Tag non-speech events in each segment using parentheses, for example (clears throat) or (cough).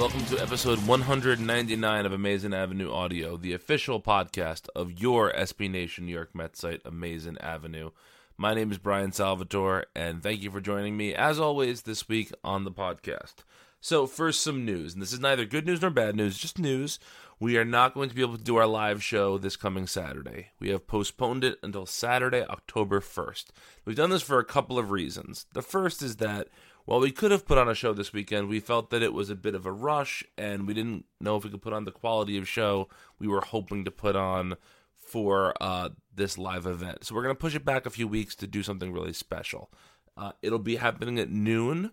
Welcome to episode 199 of Amazing Avenue Audio, the official podcast of your SB Nation New York Mets site, Amazing Avenue. My name is Brian Salvatore, and thank you for joining me, as always, this week on the podcast. So, first, some news, and this is neither good news nor bad news, just news. We are not going to be able to do our live show this coming Saturday. We have postponed it until Saturday, October 1st. We've done this for a couple of reasons. The first is that while we could have put on a show this weekend, we felt that it was a bit of a rush and we didn't know if we could put on the quality of show we were hoping to put on for uh, this live event. So we're going to push it back a few weeks to do something really special. Uh, it'll be happening at noon.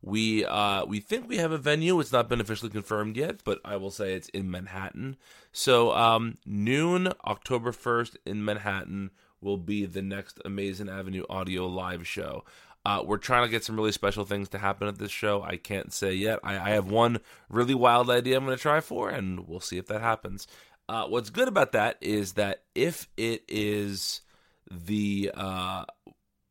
We uh, we think we have a venue. It's not been officially confirmed yet, but I will say it's in Manhattan. So um, noon, October first in Manhattan will be the next Amazing Avenue Audio live show. Uh, we're trying to get some really special things to happen at this show. I can't say yet. I, I have one really wild idea I'm going to try for, and we'll see if that happens. Uh, what's good about that is that if it is the uh,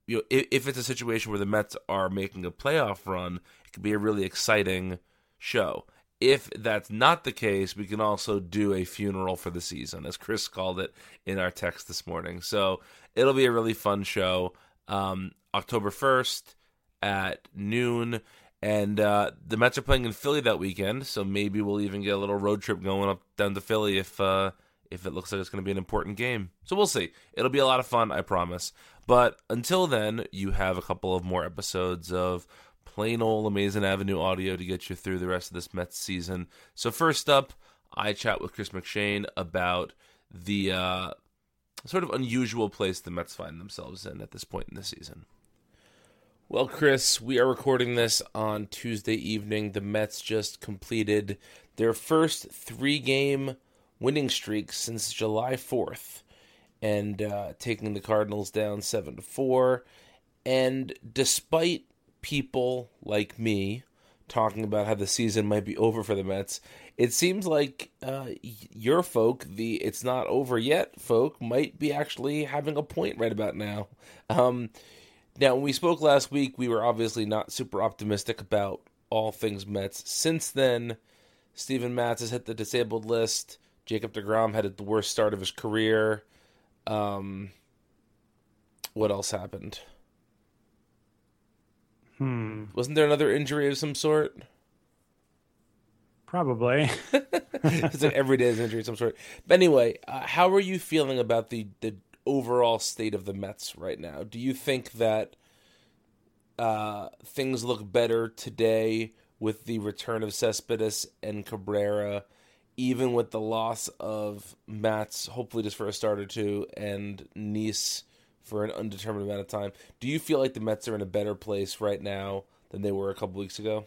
you know if, if, it's a situation where the Mets are making a playoff run, it could be a really exciting show. If that's not the case, we can also do a funeral for the season, as Chris called it in our text this morning. So it'll be a really fun show. Um, October 1st at noon. And uh, the Mets are playing in Philly that weekend, so maybe we'll even get a little road trip going up down to Philly if uh, if it looks like it's going to be an important game. So we'll see. It'll be a lot of fun, I promise. But until then, you have a couple of more episodes of plain old Amazing Avenue audio to get you through the rest of this Mets season. So first up, I chat with Chris McShane about the uh, sort of unusual place the Mets find themselves in at this point in the season. Well, Chris, we are recording this on Tuesday evening. The Mets just completed their first three game winning streak since July 4th and uh, taking the Cardinals down 7 to 4. And despite people like me talking about how the season might be over for the Mets, it seems like uh, your folk, the it's not over yet folk, might be actually having a point right about now. Um, now, when we spoke last week, we were obviously not super optimistic about all things Mets. Since then, Steven Matz has hit the disabled list. Jacob DeGrom had the worst start of his career. Um, what else happened? Hmm. Wasn't there another injury of some sort? Probably. (laughs) it's an everyday injury of some sort. But anyway, uh, how are you feeling about the the overall state of the Mets right now? Do you think that uh, things look better today with the return of Cespedes and Cabrera, even with the loss of Matz, hopefully just for a start or two, and Niese for an undetermined amount of time? Do you feel like the Mets are in a better place right now than they were a couple weeks ago?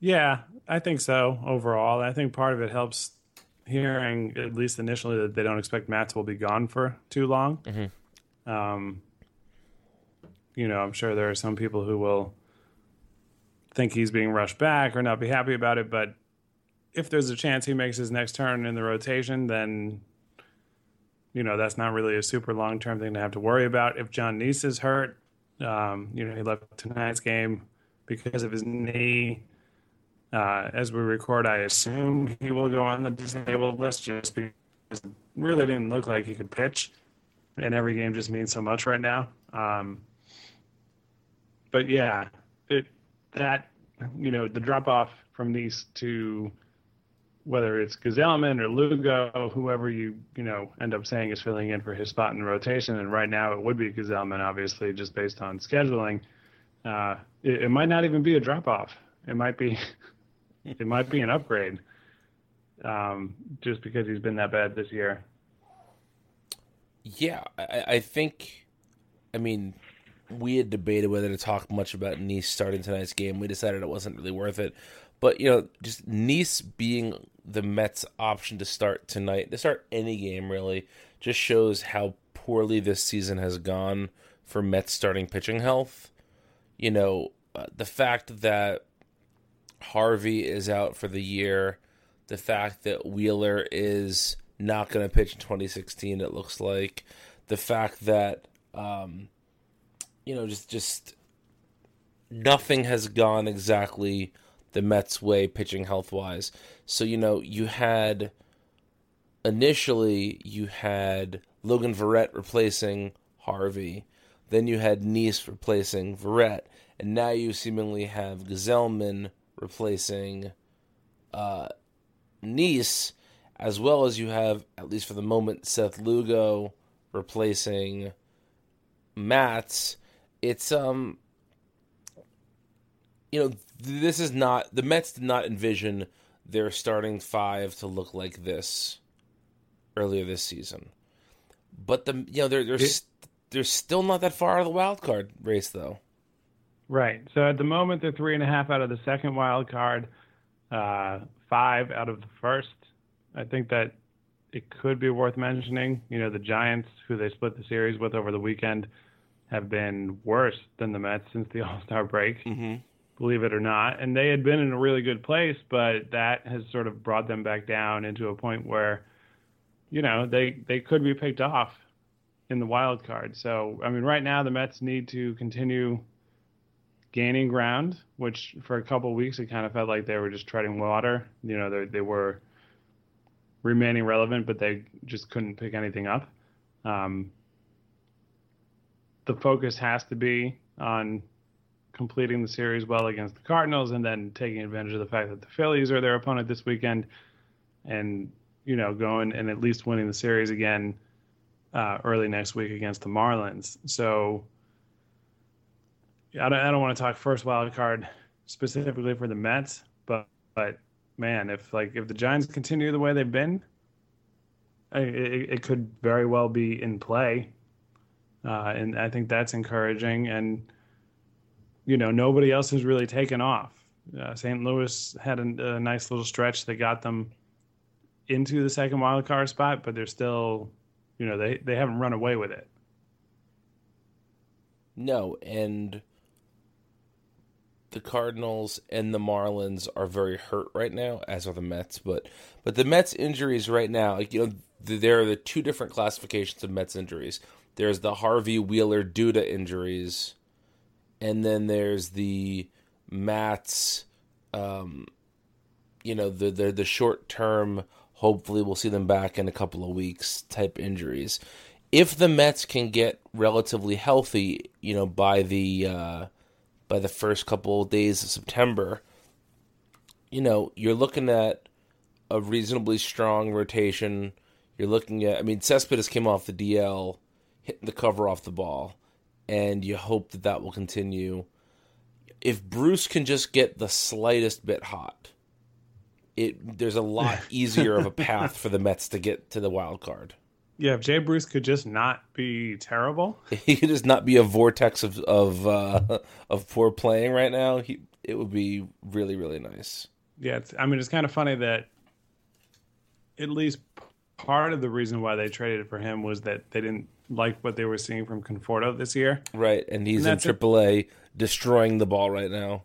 Yeah, I think so overall. I think part of it helps hearing, at least initially, that they don't expect Matz will be gone for too long. Mm-hmm. Um, you know, I'm sure there are some people who will think he's being rushed back or not be happy about it, but if there's a chance he makes his next turn in the rotation, then you know that's not really a super long term thing to have to worry about. If John Niese is hurt, um, you know he left tonight's game because of his knee. Uh, as we record, I assume he will go on the disabled list just because it really didn't look like he could pitch, and every game just means so much right now. Um, but yeah, it that you know the drop off from these two, whether it's Gsellman or Lugo, whoever you you know end up saying is filling in for his spot in the rotation, and right now it would be Gsellman, obviously, just based on scheduling. Uh, it, it might not even be a drop off. It might be (laughs) (laughs) it might be an upgrade, um, just because he's been that bad this year. Yeah, I, I think. I mean, we had debated whether to talk much about Niese starting tonight's game. We decided it wasn't really worth it. But you know, just Niese being the Mets' option to start tonight, to start any game really, just shows how poorly this season has gone for Mets starting pitching health. You know, uh, the fact that Harvey is out for the year, the fact that Wheeler is not going to pitch in 2016, it looks like, the fact that, um, you know, just just nothing has gone exactly the Mets' way pitching health wise. So you know, you had initially you had Logan Verrett replacing Harvey, then you had Niese replacing Verrett, and now you seemingly have Gsellman replacing uh, Niese, as well as you have, at least for the moment, Seth Lugo replacing Matz. It's um, you know, this is not the Mets did not envision their starting five to look like this earlier this season, but the you know they're they're it, they're still not that far out of the wild card race though. Right. So at the moment, they're three and a half out of the second wild card, uh, five out of the first. I think that it could be worth mentioning. You know, the Giants, who they split the series with over the weekend, have been worse than the Mets since the (laughs) All Star break. Mm-hmm. Believe it or not, and they had been in a really good place, but that has sort of brought them back down into a point where, you know, they they could be picked off in the wild card. So I mean, right now the Mets need to continue gaining ground, which for a couple weeks it kind of felt like they were just treading water. You know, they, they were remaining relevant, but they just couldn't pick anything up. Um, the focus has to be on completing the series well against the Cardinals and then taking advantage of the fact that the Phillies are their opponent this weekend and, you know, going and at least winning the series again uh, early next week against the Marlins. So, I don't, I don't want to talk first wild card specifically for the Mets, but but man, if like if the Giants continue the way they've been, it, it could very well be in play, uh, and I think that's encouraging. And you know, nobody else has really taken off. Uh, St. Louis had a, a nice little stretch that got them into the second wild card spot, but they're still, you know, they they haven't run away with it. No, and the Cardinals and the Marlins are very hurt right now, as are the Mets. But but the Mets injuries right now, like you know, there are the two different classifications of Mets injuries. There's the Harvey Wheeler Duda injuries, and then there's the Matz, um, you know, the the the short term. Hopefully, we'll see them back in a couple of weeks type injuries. If the Mets can get relatively healthy, you know, by the uh, by the first couple of days of September, you know, you're looking at a reasonably strong rotation. You're looking at, I mean, Cespedes came off the DL, hitting the cover off the ball, and you hope that that will continue. If Bruce can just get the slightest bit hot, it there's a lot (laughs) easier of a path for the Mets to get to the wild card. Yeah, if Jay Bruce could just not be terrible, (laughs) he could just not be a vortex of of uh, of poor playing right now. He it would be really really nice. Yeah, I mean it's kind of funny that at least part of the reason why they traded for him was that they didn't like what they were seeing from Conforto this year. Right, and he's and in AAA it. destroying the ball right now.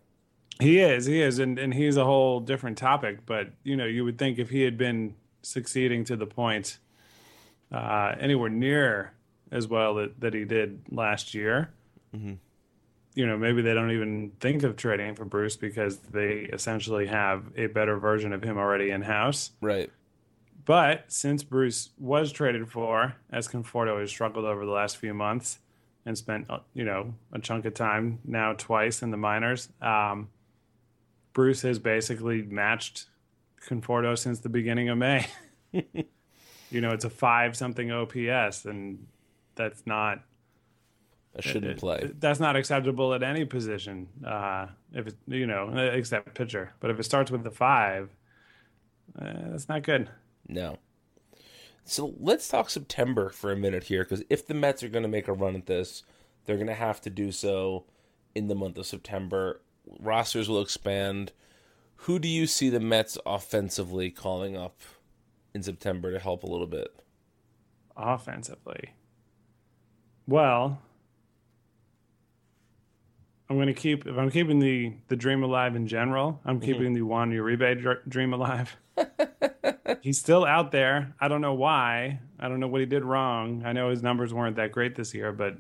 He is, he is, and and he's a whole different topic. But you know, you would think if he had been succeeding to the point uh, anywhere near as well that, that he did last year, mm-hmm. you know, maybe they don't even think of trading for Bruce because they essentially have a better version of him already in house. Right. But since Bruce was traded for, as Conforto has struggled over the last few months and spent, uh, you know, a chunk of time now twice in the minors, um, Bruce has basically matched Conforto since the beginning of May. (laughs) you know, it's a five something OPS, and that's not. I shouldn't play. That's not acceptable at any position, uh, if it, you know, except pitcher. But if it starts with the five, uh, that's not good. No. So let's talk September for a minute here, because if the Mets are going to make a run at this, they're going to have to do so in the month of September. Rosters will expand. Who do you see the Mets offensively calling up in September to help a little bit? Offensively. Well, I'm going to keep if I'm keeping the the dream alive in general, I'm mm-hmm. keeping the Juan Uribe dream alive. (laughs) He's still out there. I don't know why. I don't know what he did wrong. I know his numbers weren't that great this year, but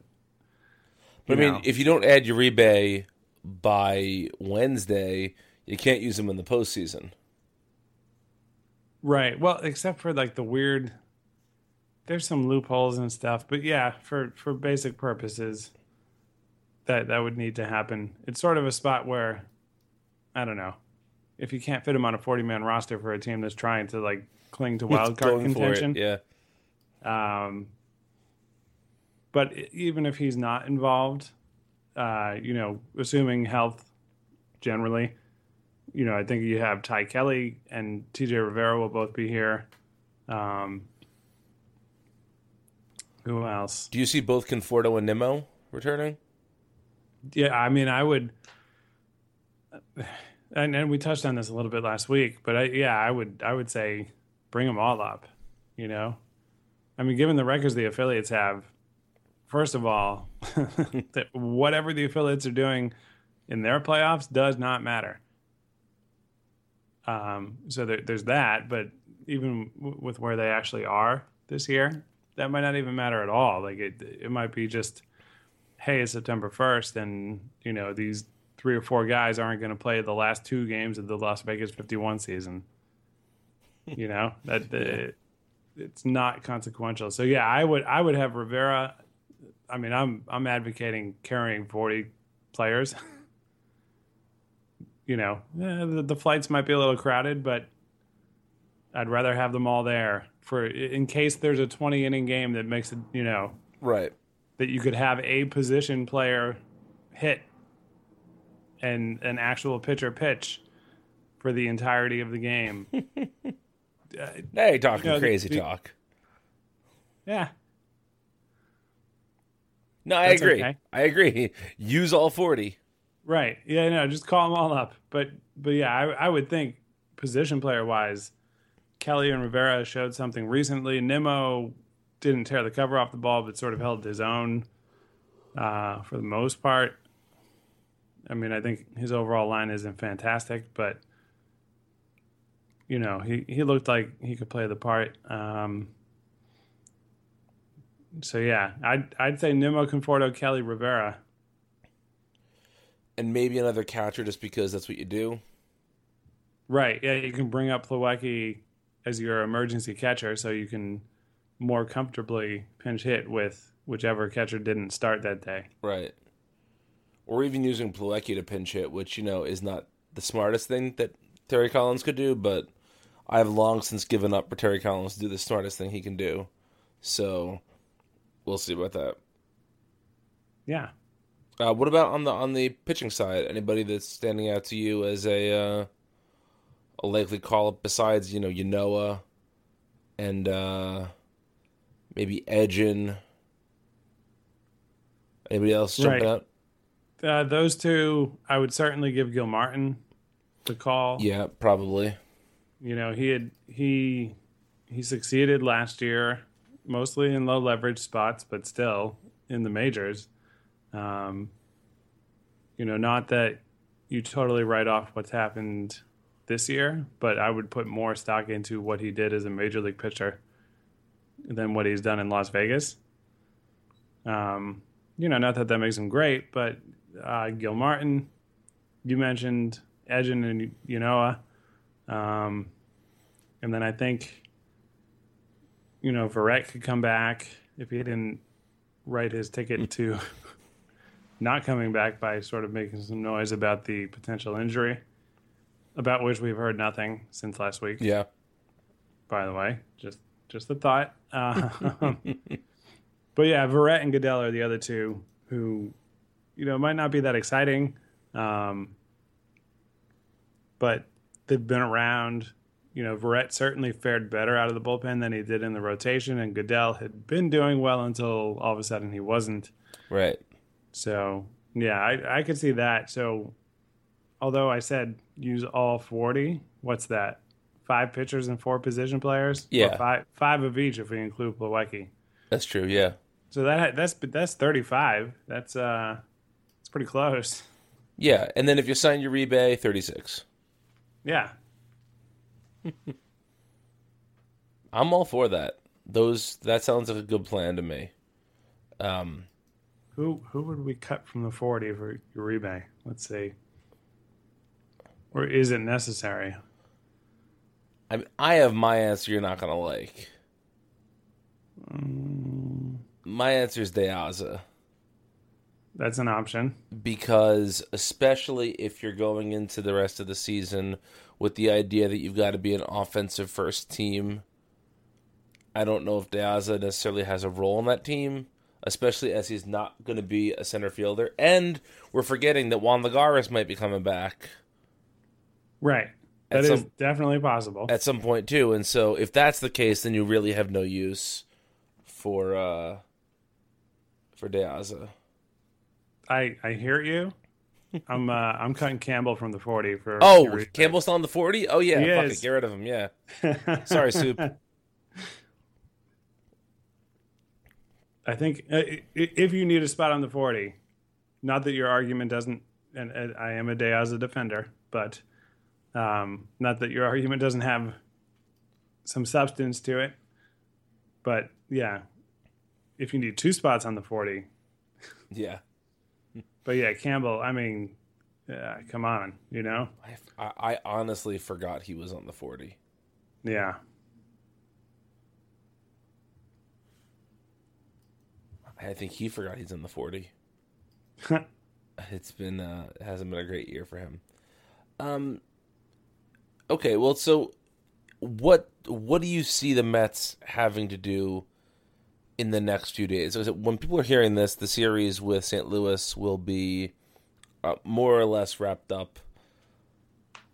but I mean, know. if you don't add Uribe by Wednesday, you can't use him in the postseason. Right. Well, except for like the weird there's some loopholes and stuff, but yeah, for for basic purposes that that would need to happen. It's sort of a spot where I don't know if you can't fit him on a 40 man roster for a team that's trying to like cling to wild card contention. yeah. Um, but even if he's not involved, uh, you know, assuming health generally, you know, I think you have Ty Kelly and TJ Rivera will both be here. Um, who else? Do you see both Conforto and Nimmo returning? Yeah, I mean, I would and and we touched on this a little bit last week, but I, yeah, I would I would say bring them all up. You know, I mean, given the records the affiliates have, first of all, (laughs) that whatever the affiliates are doing in their playoffs does not matter. Um, so there, there's that, but even w- with where they actually are this year, that might not even matter at all. Like it, it might be just, hey, it's September first, and you know these three or four guys aren't going to play the last two games of the Las Vegas 51 season. You know that the, it's not consequential. So yeah, I would I would have Rivera. I mean, I'm I'm advocating carrying 40 players. (laughs) you know, eh, the, the flights might be a little crowded, but I'd rather have them all there for in case there's a 20 inning game that makes it. You know, right. That you could have a position player hit and an actual pitcher pitch for the entirety of the game. (laughs) uh, hey, talking you know, crazy the, talk. Yeah. No, I That's agree. Okay. I agree. (laughs) Use all forty. Right. Yeah. No. Just call them all up. But but yeah, I, I would think position player wise, Kelly and Rivera showed something recently. Nimmo didn't tear the cover off the ball, but sort of held his own uh, for the most part. I mean, I think his overall line isn't fantastic, but you know, he, he looked like he could play the part. Um, so yeah, I'd I'd say Nimmo Conforto, Kelly Rivera, and maybe another catcher just because that's what you do. Right. Yeah, you can bring up Plawecki as your emergency catcher, so you can more comfortably pinch hit with whichever catcher didn't start that day. Right or even using Plawecki to pinch hit, which you know is not the smartest thing that Terry Collins could do, but I've long since given up for Terry Collins to do the smartest thing he can do. So we'll see about that. Yeah. Uh, what about on the on the pitching side? Anybody that's standing out to you as a uh, a likely call up besides you know Ynoa and uh, maybe Edgin? Anybody else jumping Right. out? Uh, those two, I would certainly give Gilmartin the call. Yeah, probably. You know, he had he he succeeded last year, mostly in low leverage spots, but still in the majors. Um, you know, not that you totally write off what's happened this year, but I would put more stock into what he did as a major league pitcher than what he's done in Las Vegas. Um, you know, not that that makes him great, but uh, Gilmartin, you mentioned Edgin and Ynoa. Um, and then I think, you know, Verrett could come back if he didn't write his ticket (laughs) to not coming back by sort of making some noise about the potential injury, about which we've heard nothing since last week. Yeah. By the way, just just a thought. Uh, (laughs) but yeah, Verrett and Goodell are the other two who, you know, might not be that exciting, um, but they've been around. You know, Verrett certainly fared better out of the bullpen than he did in the rotation, and Goodell had been doing well until all of a sudden he wasn't. Right. So yeah, I, I could see that. So although I said use all forty, what's that? Five pitchers and four position players. Or Yeah. five five of each if we include Plawecki. That's true. Yeah. So that that's that's thirty five. That's uh, it's pretty close. Yeah. And then if you sign Uribe, 36. Yeah, (laughs) I'm all for that. Those that sounds like a good plan to me. Um, who who would we cut from the forty for Uribe? Let's see. Or is it necessary? I mean, I have my answer. You're not gonna like. Mm. My answer is De Aza That's an option. because, especially if you're going into the rest of the season with the idea that you've got to be an offensive first team, I don't know if De Aza necessarily has a role in that team, especially as he's not going to be a center fielder. And we're forgetting that Juan Lagares might be coming back. Right. At That is some- definitely possible. at some point too. And so if that's the case, then you really have no use for uh for De Aza. I I hear you. I'm uh I'm cutting Campbell from the forty for Oh, Campbell's still on the forty? Oh yeah, He fuck is. it, get rid of him. Yeah, (laughs) sorry, Soup. I think uh, if you need a spot on the 40, not that your argument doesn't, and, and I am a De Aza a defender, but um, not that your (laughs) argument doesn't have some substance to it. But yeah, if you need two spots on the 40, (laughs) Yeah, but yeah, Campbell, I mean, uh, come on, you know? I, I I honestly forgot he was on the forty. Yeah. I think he forgot he's in the forty. (laughs) it's been uh it hasn't been a great year for him. Um okay, well so what what do you see the Mets having to do in the next few days? It- When people are hearing this, the series with St. Louis will be uh, more or less wrapped up.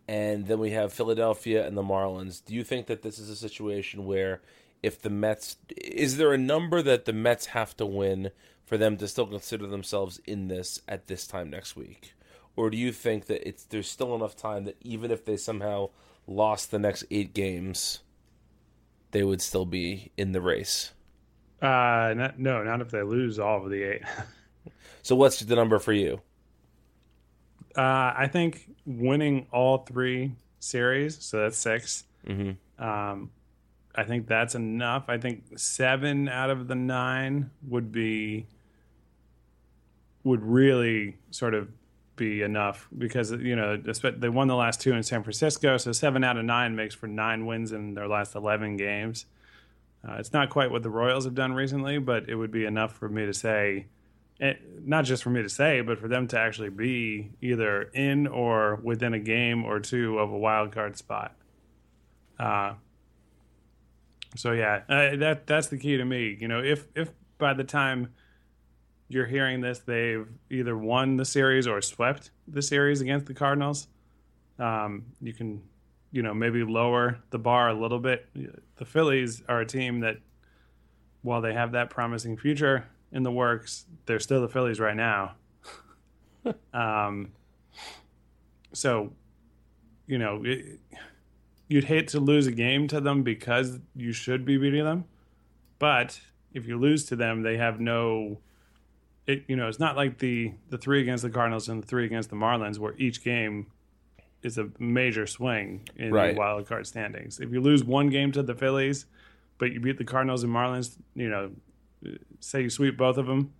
And then we have Philadelphia and the Marlins. Do you think that this is a situation where if the Mets is there a number that the Mets have to win for them to still consider themselves in this at this time next week? Or do you think that it's there's still enough time that even if they somehow lost the next 8 games they would still be in the race? Uh, not, no, not if they lose all of the eight. (laughs) So what's the number for you? Uh, I think winning all three series, so that's 6 Mm-hmm. Um, I think that's enough. I think seven out of the nine would be would really sort of be enough because you know they won the last two in San Francisco, so seven out of nine makes for nine wins in their last eleven games. Uh, it's not quite what the Royals have done recently, but it would be enough for me to say it, not just for me to say, but for them to actually be either in or within a game or two of a wild card spot. Uh, so yeah, uh, that that's the key to me. You know, if if by the time you're hearing this, they've either won the series or swept the series against the Cardinals, um, you can, you know, maybe lower the bar a little bit. The Phillies are a team that, while they have that promising future in the works, they're still the Phillies right now. (laughs) um, so, you know, it, you'd hate to lose a game to them because you should be beating them, but if you lose to them, they have no. It, you know, it's not like the the three against the Cardinals and the three against the Marlins, where each game is a major swing in Right. the wild card standings. If you lose one game to the Phillies, but you beat the Cardinals and Marlins, you know, say you sweep both of them,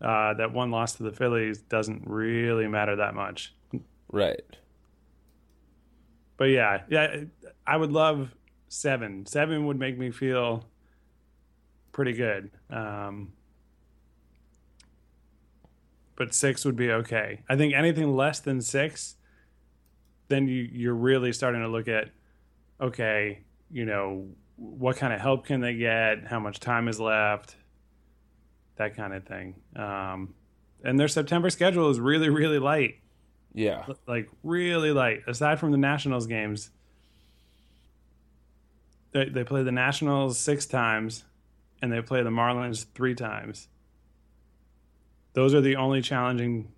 uh, that one loss to the Phillies doesn't really matter that much. Right. But yeah, yeah, I would love seven. Seven would make me feel pretty good. Um, but six would be okay. I think anything less than six, then you you're really starting to look at, okay, you know, what kind of help can they get? How much time is left? That kind of thing. Um, and their September schedule is really really light Yeah. like really light. Aside from the Nationals games, they they play the Nationals six times, and they play the Marlins three times. Those are the only challenging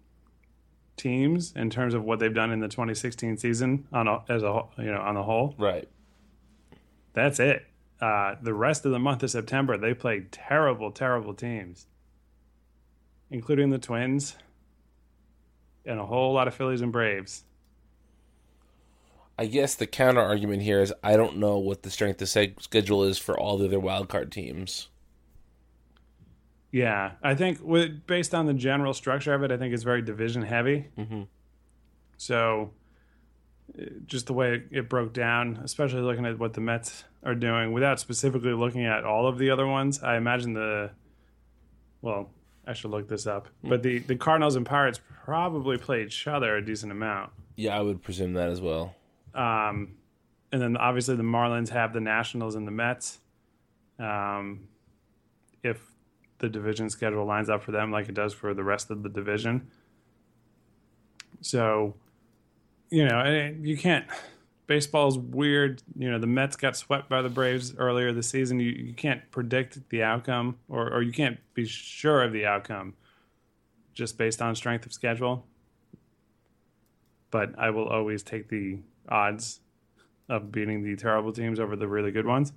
teams in terms of what they've done in the 2016 season on a, as a whole- you know on the whole. Right. That's it. Uh, the rest of the month of September, they played terrible, terrible teams, including the Twins and a whole lot of Phillies and Braves. I guess the counter argument here is I don't know what the strength of seg- schedule is for all the other wild card teams. Yeah, I think with, based on the general structure of it, I think it's very division heavy. Mm-hmm. So, just the way it, it broke down, especially looking at what the Mets are doing, without specifically looking at all of the other ones, I imagine the. Well, I should look this up, but the the Cardinals and Pirates probably play each other a decent amount. Yeah, I would presume that as well. Um, and then obviously the Marlins have the Nationals and the Mets. Um, if the division schedule lines up for them like it does for the rest of the division. So, you know, you can't. Baseball's weird. You know, the Mets got swept by the Braves earlier this season. You, you can't predict the outcome, or, or you can't be sure of the outcome just based on strength of schedule. But I will always take the odds of beating the terrible teams over the really good ones.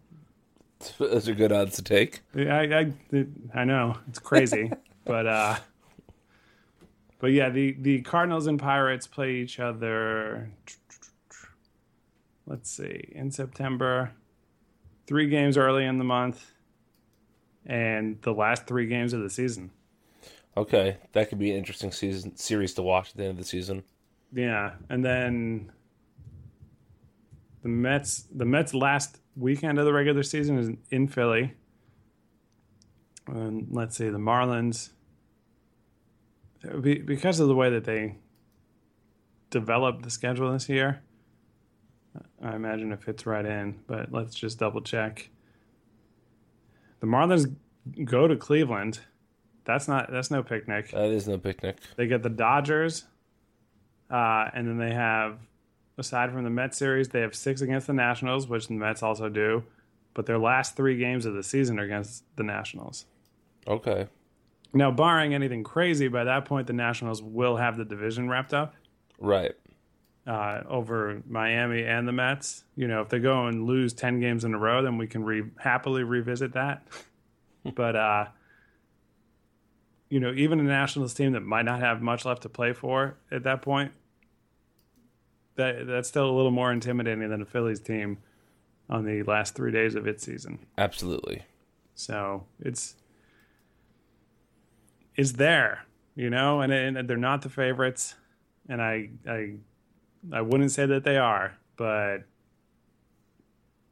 (laughs) Those are good odds to take. I I, I know it's crazy, (laughs) but uh, but yeah, the the Cardinals and Pirates play each other. Let's see, in September, three games early in the month, and the last three games of the season. Okay, that could be an interesting season series to watch at the end of the season. Yeah, and then the Mets. The Mets' last weekend of the regular season is in Philly. And let's see, the Marlins. Because of the way that they developed the schedule this year, I imagine it fits right in. But let's just double check. The Marlins go to Cleveland. That's not. That's no picnic. That is no picnic. They get the Dodgers, uh, and then they have, aside from the Mets series, they have six against the Nationals, which the Mets also do. But their last three games of the season are against the Nationals. Okay. Now, barring anything crazy, by that point the Nationals will have the division wrapped up Right. uh, over Miami and the Mets. You know, if they go and lose ten games in a row, then we can re- happily revisit that. (laughs) but uh, you know, even a Nationals team that might not have much left to play for at that point, that that's still a little more intimidating than a Phillies team on the last three days of its season. Absolutely. So it's it's there, you know, and, and they're not the favorites, and I I I wouldn't say that they are, but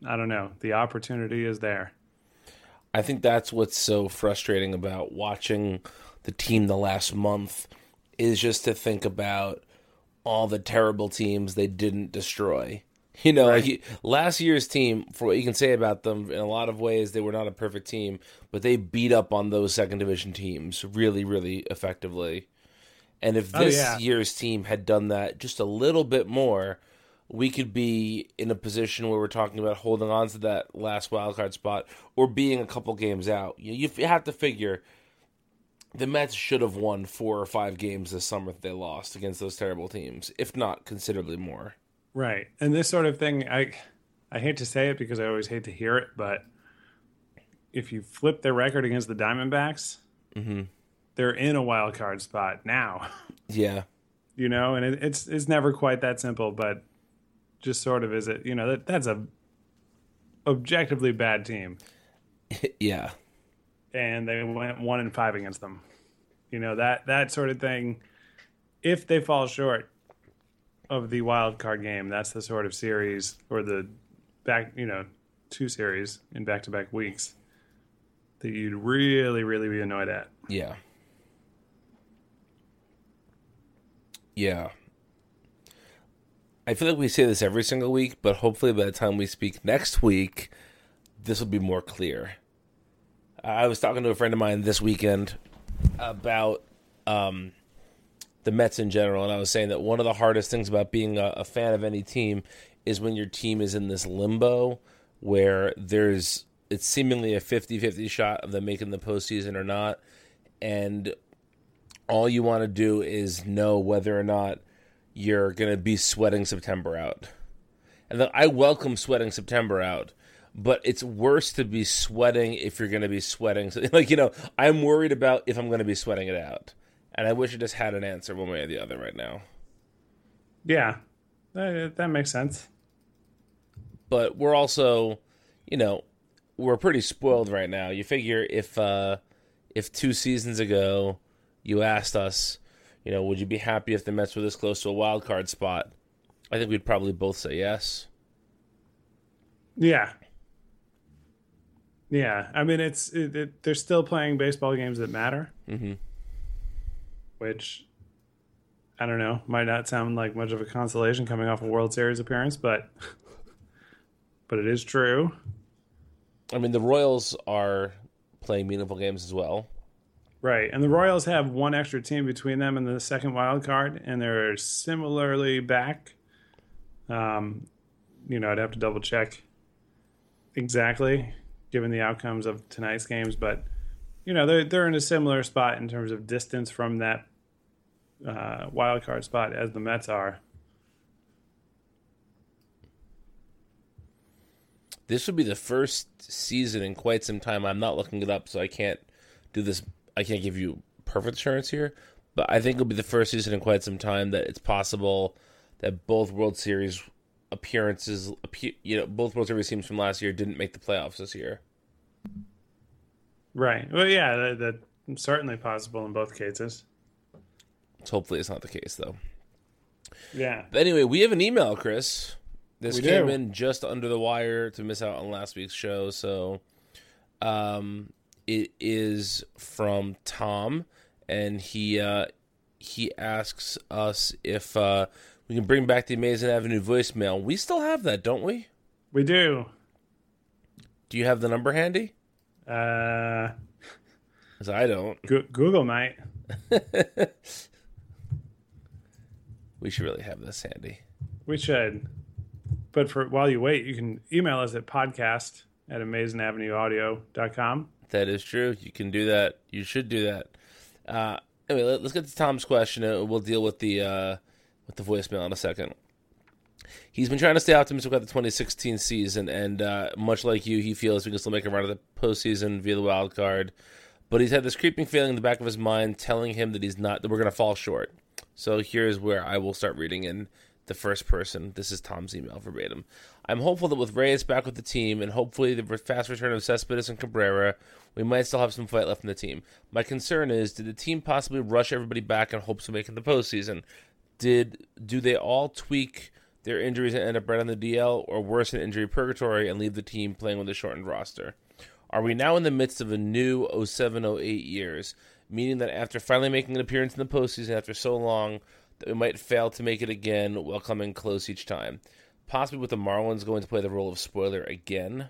I don't know. The opportunity is there. I think that's what's so frustrating about watching the team the last month is just to think about all the terrible teams they didn't destroy. You know, right. like last year's team, for what you can say about them, in a lot of ways, they were not a perfect team, but they beat up on those second division teams really, really effectively. And if oh, this oh, yeah. year's team had done that just a little bit more, we could be in a position where we're talking about holding on to that last wildcard spot or being a couple games out. You, you have to figure the Mets should have won four or five games this summer that they lost against those terrible teams, if not considerably more. Right. And this sort of thing, I I hate to say it because I always hate to hear it, but if you flip their record against the Diamondbacks, mm-hmm. they're in a wild card spot now. (laughs) Yeah. you know, and it, it's it's never quite that simple, but just sort of is it. You know, that that's a objectively bad team. (laughs) yeah. And they went one and five against them. You know that that sort of thing. If they fall short, of the wild card game. That's the sort of series or the back, you know, two series in back to back weeks that you'd really, really be annoyed at. Yeah. Yeah. I feel like we say this every single week, but hopefully by the time we speak next week, this will be more clear. I was talking to a friend of mine this weekend about um, the Mets in general, and I was saying that one of the hardest things about being a, a fan of any team is when your team is in this limbo where there's it's seemingly a 50-50 shot of them making the postseason or not, and all you want to do is know whether or not you're going to be sweating September out. And I welcome sweating September out, but it's worse to be sweating if you're going to be sweating. So, (laughs) Like, you know, I'm worried about if I'm going to be sweating it out and I wish I just had an answer one way or the other right now. Yeah, that, that makes sense. But we're also, you know, we're pretty spoiled right now. You figure if uh, if two seasons ago you asked us, you know, would you be happy if the Mets were this close to a wild card spot? I think we'd probably both say yes. Yeah. Yeah, I mean, it's it, it, they're still playing baseball games that matter. Mm-hmm which I don't know, might not sound like much of a consolation coming off a World Series appearance, but (laughs) but it is true. I mean, the Royals are playing meaningful games as well. Right, and the Royals have one extra team between them and the second wild card, and they're similarly back. Um, you know, I'd have to double check exactly, given the outcomes of tonight's games, but you know they're they're in a similar spot in terms of distance from that uh, wild card spot as the Mets are. This would be the first season in quite some time. I'm not looking it up, so I can't do this. I can't give you perfect assurance here, but I think it'll be the first season in quite some time that it's possible that both World Series appearances, you know, both World Series teams from last year didn't make the playoffs this year. Right. Well, yeah, that, that's certainly possible in both cases. Hopefully, it's not the case though. Yeah. But anyway, we have an email, Chris. This we came do. in just under the wire to miss out on last week's show, so um, it is from Tom, and he uh, he asks us if uh, we can bring back the Amazing Avenue voicemail. We still have that, don't we? We do. Do you have the number handy? Uh, I don't. Go- Google might. (laughs) we should really have this handy. We should. But for while you wait, you can email us at podcast at amazingavenueaudio.com. That is true. You can do that. You should do that. Uh, anyway, let, us get to Tom's question. We'll deal with the uh, with the voicemail in a second he's been trying to stay optimistic about the 2016 season, and uh, much like you, he feels we can still make a run of the postseason via the wild card. But he's had this creeping feeling in the back of his mind telling him that he's not that we're going to fall short. So here's where I will start reading in the first person. This is Tom's email verbatim. I'm hopeful that with Reyes back with the team and hopefully the fast return of Cespedes and Cabrera, we might still have some fight left in the team. My concern is, did the team possibly rush everybody back in hopes of making the postseason? Did do they all tweak their injuries and end up right on the DL, or worse, in injury purgatory and leave the team playing with a shortened roster? Are we now in the midst of a new 07 08 years, meaning that after finally making an appearance in the postseason after so long, that we might fail to make it again while coming close each time? Possibly with the Marlins going to play the role of spoiler again.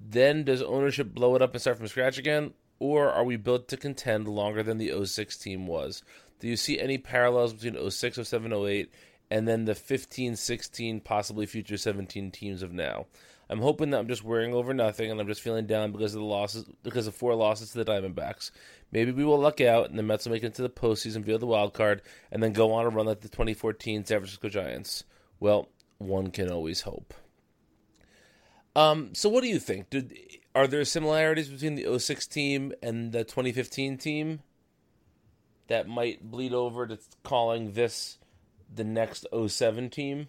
Then does ownership blow it up and start from scratch again? Or are we built to contend longer than the 06 team was? Do you see any parallels between 06, 07, 08, and then the 15, 16, possibly future 17 teams of now? I'm hoping that I'm just worrying over nothing and I'm just feeling down because of the losses because of four losses to the Diamondbacks. Maybe we will luck out and the Mets will make it to the postseason via the wild card and then go on a run like the 2014 San Francisco Giants. Well, one can always hope. Um, so what do you think? Did are there similarities between the 06 team and the 2015 team that might bleed over to calling this the next 07 team?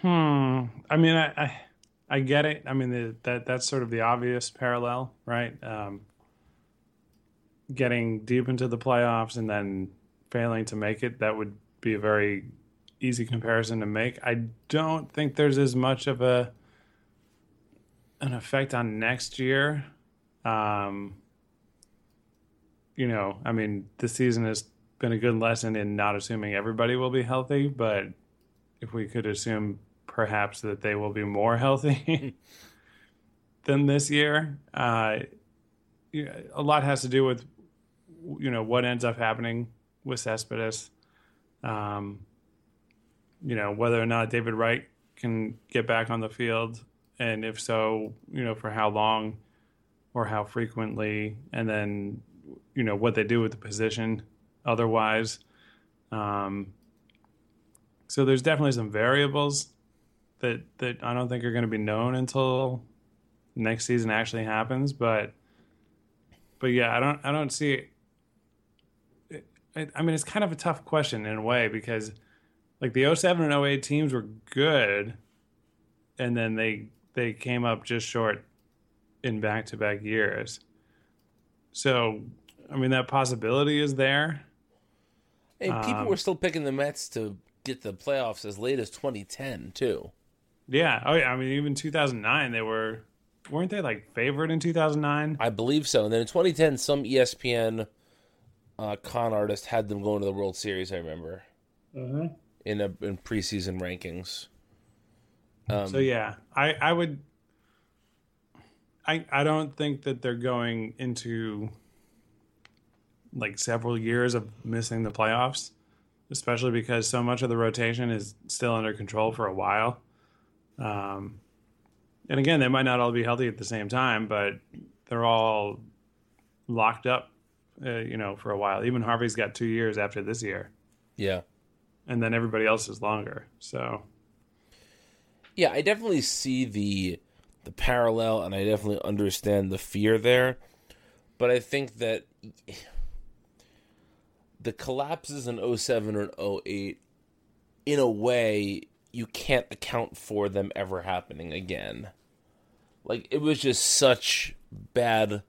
Hmm. I mean, I, I, I get it. I mean, the, that that's sort of the obvious parallel, right? Um, getting deep into the playoffs and then failing to make it, that would be a very easy comparison to make. I don't think there's as much of a an effect on next year. Um, you know, I mean, this season has been a good lesson in not assuming everybody will be healthy, but if we could assume perhaps that they will be more healthy (laughs) than this year, uh, a lot has to do with you know what ends up happening with Cespedes. Um, you know whether or not David Wright can get back on the field, and if so, you know for how long or how frequently, and then you know what they do with the position otherwise. Um, so there's definitely some variables that that I don't think are going to be known until next season actually happens. But but yeah, I don't I don't see. It, it, I mean, it's kind of a tough question in a way because like the 07 and 08 teams were good, and then they they came up just short in back to back years. So I mean, that possibility is there. And people um, were still picking the Mets to get the playoffs as late as 2010 too. Yeah. Oh yeah. I mean, even 2009, they were weren't they like favored in 2009? I believe so. And then in 2010, some ESPN uh, con artist had them going to the World Series. I remember. Uh-huh. In a in preseason rankings. Um, so yeah, I I would. I I don't think that they're going into like several years of missing the playoffs, especially because so much of the rotation is still under control for a while. Um, and again, they might not all be healthy at the same time, but they're all locked up, uh, you know, for a while. Even Harvey's got two years after this year. Yeah. And then everybody else is longer. So. Yeah, I definitely see the the parallel, and I definitely understand the fear there. But I think that the collapses in 07 or 08, in a way, you can't account for them ever happening again. Like it was just such bad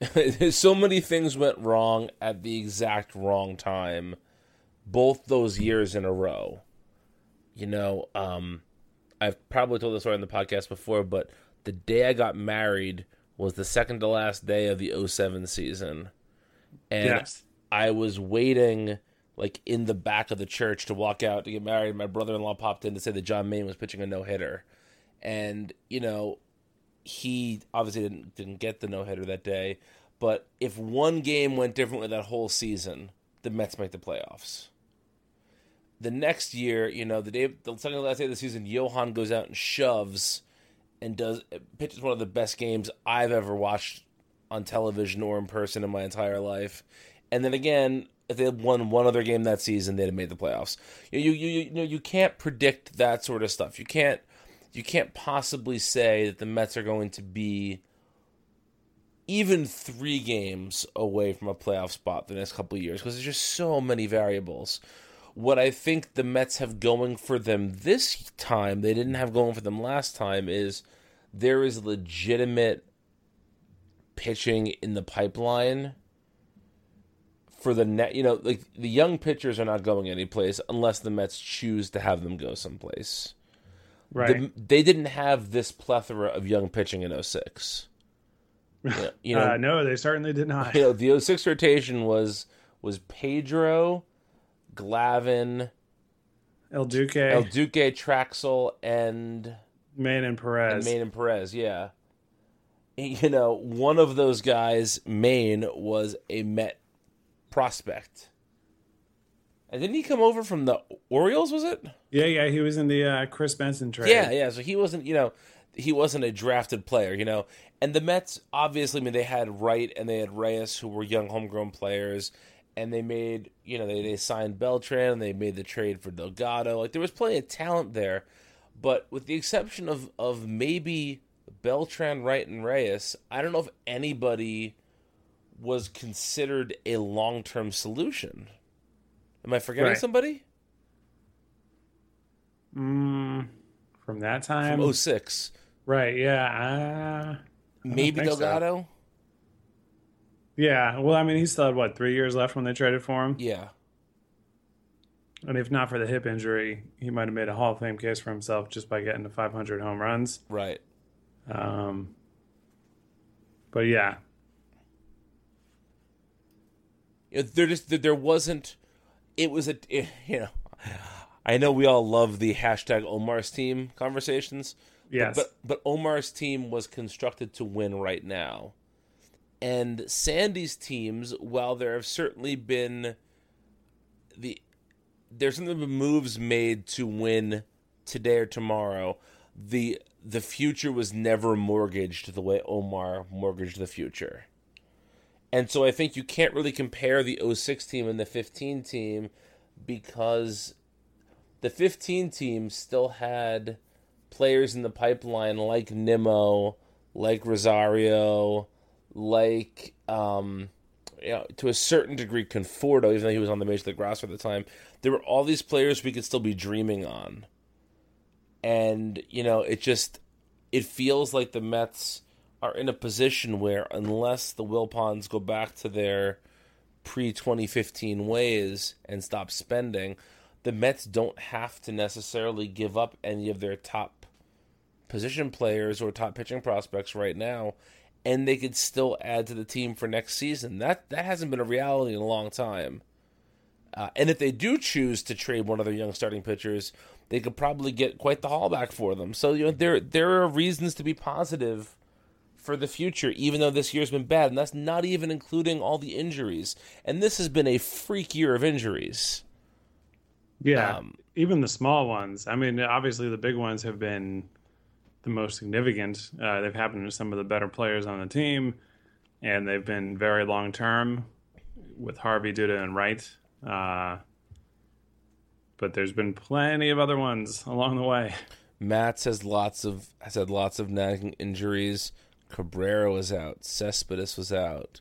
(laughs) so many things went wrong at the exact wrong time both those years in a row. You know, um I've probably told this story on the podcast before, but the day I got married was the second to last day of the 07 season. And yes. I was waiting like in the back of the church to walk out to get married. My brother in law popped in to say that John Maine was pitching a no hitter, and you know he obviously didn't didn't get the no hitter that day. But if one game went differently that whole season, the Mets make the playoffs. The next year, you know, the day the second last day of the season, Johan goes out and shoves and does pitches one of the best games I've ever watched on television or in person in my entire life. And then again, if they had won one other game that season, they'd have made the playoffs. You you you you know you can't predict that sort of stuff. You can't you can't possibly say that the Mets are going to be even three games away from a playoff spot the next couple of years because there's just so many variables. What I think the Mets have going for them this time, they didn't have going for them last time, is there is legitimate pitching in the pipeline for the net, you know, like the young pitchers are not going anyplace unless the Mets choose to have them go someplace. Right. The, they didn't have this plethora of young pitching in 06. (laughs) You know, you know, uh, no, they certainly did not. you know, the 06 rotation was was Pedro, Glavine, El Duque, El Duque, Trachsel, and Maine and Perez. and Maine and Perez. Yeah, you know, one of those guys, Maine, was a Met prospect. And didn't he come over from the Orioles? Was it? Yeah, yeah, he was in the uh, Kris Benson trade. Yeah, yeah. So he wasn't, you know, he wasn't a drafted player, you know. And the Mets, obviously, I mean, they had Wright and they had Reyes, who were young homegrown players, and they made, you know, they, they signed Beltran and they made the trade for Delgado. Like there was plenty of talent there, but with the exception of of maybe Beltran, Wright, and Reyes, I don't know if anybody was considered a long term solution. Am I forgetting Right. somebody? Mm, from that time. From 06. right, yeah. Uh, Maybe think so. Delgado? yeah, well, I mean, he still had, what, three years left when they traded for him? Yeah. And if not for the hip injury, he might have made a Hall of Fame case for himself just by getting to 500 home runs. Right. Um, but yeah, You know, there just there wasn't. It was a it- you know. I know we all love the hashtag Omar's team conversations. but- Yes. But, but Omar's team was constructed to win right now. And Sandy's teams, while there have certainly been the there's been moves made to win today or tomorrow, the the future was never mortgaged the way Omar mortgaged the future. And so I think you can't really compare the 06 team and the 15 team because the 15 team still had players in the pipeline like Nimmo, like Rosario, like um, you know, to a certain degree Conforto, even though he was on the major league roster at the time. There were all these players we could still be dreaming on, and you know, it just it feels like the Mets are in a position where unless the Wilpons go back to their pre 2015 ways and stop spending, the Mets don't have to necessarily give up any of their top position players or top pitching prospects right now and they could still add to the team for next season. That that hasn't been a reality in a long time. Uh, and if they do choose to trade one of their young starting pitchers, they could probably get quite the haul back for them. So you know there there are reasons to be positive for the future, even though this year's been bad, and that's not even including all the injuries. And this has been a freak year of injuries. yeah. Um, Even the small ones. I mean, obviously the big ones have been the most significant. Uh, they've happened to some of the better players on the team, and they've been very long term with Harvey, Duda, and Wright. Uh, but there's been plenty of other ones (laughs) along the way. Matz has lots of has had lots of nagging injuries. Cabrera was out. Cespedes was out.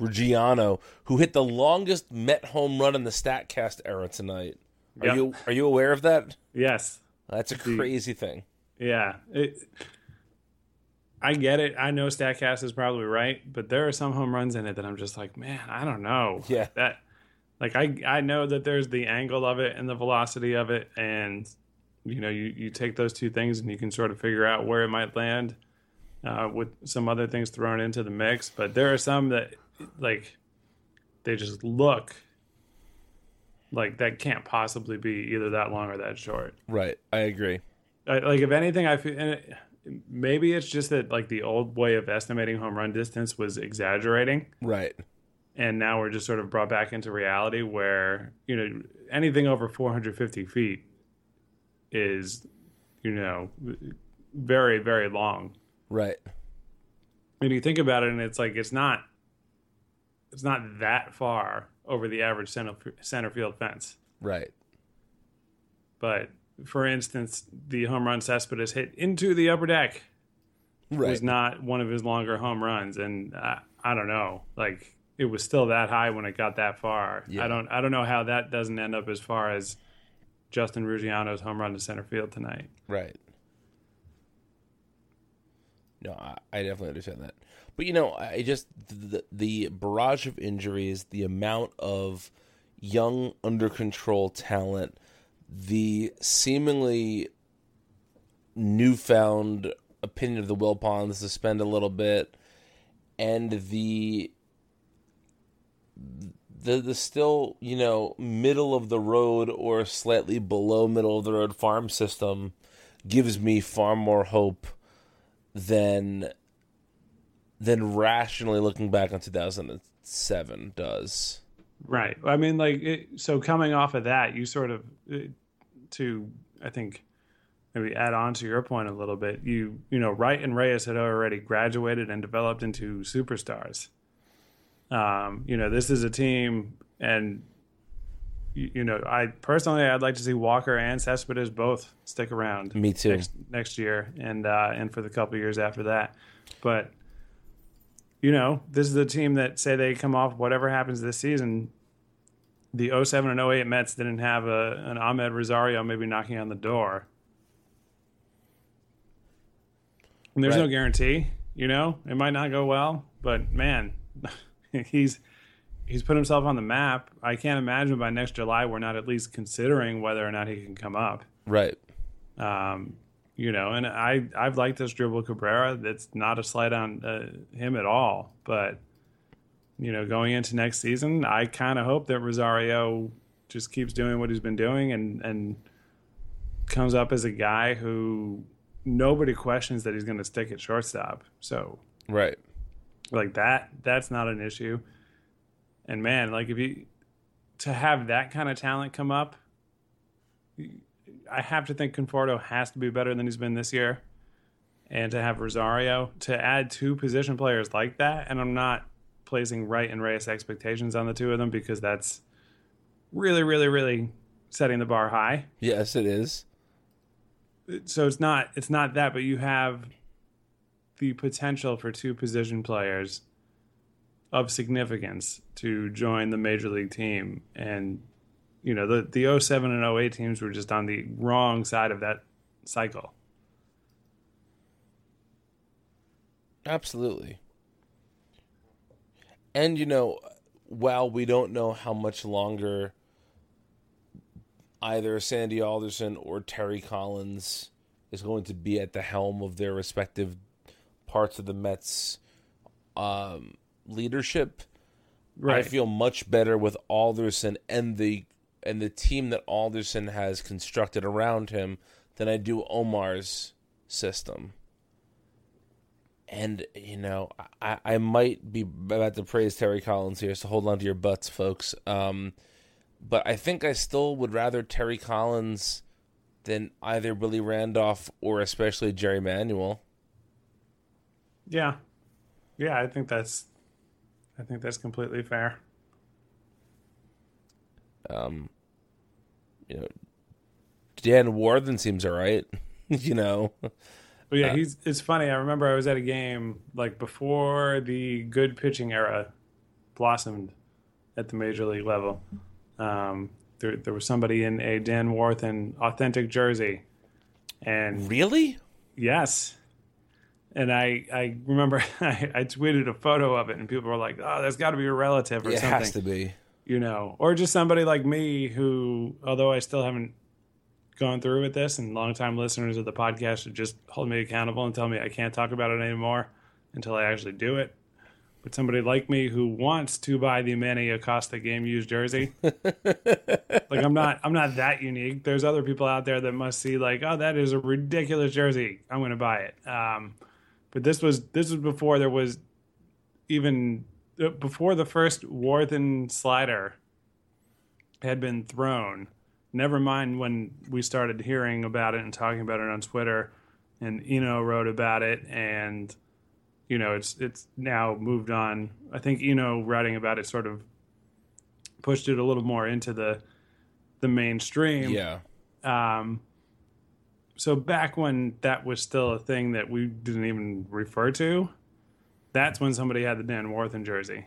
Ruggiano, who hit the longest Met home run in the Statcast era tonight. Are Yep. you are you aware of that? Yes. That's a crazy thing. Yeah. It, I get it. I know Statcast is probably right, but there are some home runs in it that I'm just like, man, I don't know. Yeah. That like I I know that there's the angle of it and the velocity of it and you know, you, you take those two things and you can sort of figure out where it might land uh, with some other things thrown into the mix. But there are some that like they just look like that can't possibly be either that long or that short. Right. I agree. I, like if anything, I feel and it, maybe it's just that like the old way of estimating home run distance was exaggerating, Right. and now we're just sort of brought back into reality where you know anything over 450 feet is you know very very long. Right. And you think about it, and it's like it's not it's not that far over the average center center field fence. Right. But for instance, the home run Cespedes hit into the upper deck. Right. was not one of his longer home runs, and I, I don't know, like it was still that high when it got that far. Yeah. I don't, I don't know how that doesn't end up as far as Justin Ruggiano's home run to center field tonight. Right. No, I, I definitely understand that. But you know, I just the, the barrage of injuries, the amount of young under control talent, the seemingly newfound opinion of the Wilpons to suspend a little bit, and the the the still you know middle of the road or slightly below middle of the road farm system gives me far more hope than than rationally looking back on 2007 does. Right. I mean, like, it, so coming off of that, you sort of, uh, to, I think, maybe add on to your point a little bit, you, you know, Wright and Reyes had already graduated and developed into superstars. Um, you know, this is a team, and, you, you know, I personally, I'd like to see Walker and Cespedes both stick around. Me too. Next, next year and, uh, and for the couple years after that. But, you know, this is a team that say they come off whatever happens this season. The 07 and 08 Mets didn't have a, an Amed Rosario maybe knocking on the door. And there's no guarantee, you know, it might not go well, but man, (laughs) he's he's put himself on the map. I can't imagine by next July we're not at least considering whether or not he can come up. Right. Um, you know, and I I've liked Asdrubal Cabrera. That's not a slight on uh, him at all. But you know, going into next season, I kind of hope that Rosario just keeps doing what he's been doing and and comes up as a guy who nobody questions that he's going to stick at shortstop. So Right. like that that's not an issue. And man, like if you to have that kind of talent come up, I have to think Conforto has to be better than he's been this year. And to have Rosario to add two position players like that, and I'm not placing Wright and Reyes expectations on the two of them because that's really, really, really setting the bar high. Yes, it is. So it's not it's not that, but you have the potential for two position players of significance to join the major league team and you know the the 07 and 08 teams were just on the wrong side of that cycle Absolutely. And you know, while we don't know how much longer either Sandy Alderson or Terry Collins is going to be at the helm of their respective parts of the Mets um, leadership, I feel much better with Alderson and the and the team that Alderson has constructed around him than I do Omar's system. And you know, I, I might be about to praise Terry Collins here, so hold on to your butts, folks. Um, but I think I still would rather Terry Collins than either Billy Randolph or especially Jerry Manuel. yeah yeah i think that's i think that's completely fair Um, you know, Dan Warthen seems all right. (laughs) you know, But yeah, he's it's funny. I remember I was at a game like before the good pitching era blossomed at the major league level. Um, there, there was somebody in a Dan Warthen authentic jersey, and really? yes, and I I remember (laughs) I, I tweeted a photo of it, and people were like, "Oh, there's got to be a relative or It something." It has to be. you know, or just somebody like me who, although I still haven't gone through with this, and longtime listeners of the podcast should just hold me accountable and tell me I can't talk about it anymore until I actually do it. But somebody like me who wants to buy the Manny Acosta game used jersey, (laughs) like I'm not, I'm not that unique. There's other people out there that must see like, oh, that is a ridiculous jersey. I'm going to buy it. Um, but this was this was before there was even uh, before the first Warthen slider had been thrown. Never mind when we started hearing about it and talking about it on Twitter, and Eno wrote about it, and you know it's it's now moved on. I think Eno writing about it sort of pushed it a little more into the the mainstream. Yeah. Um, so back when that was still a thing that we didn't even refer to, that's when somebody had the Dan Warthen jersey.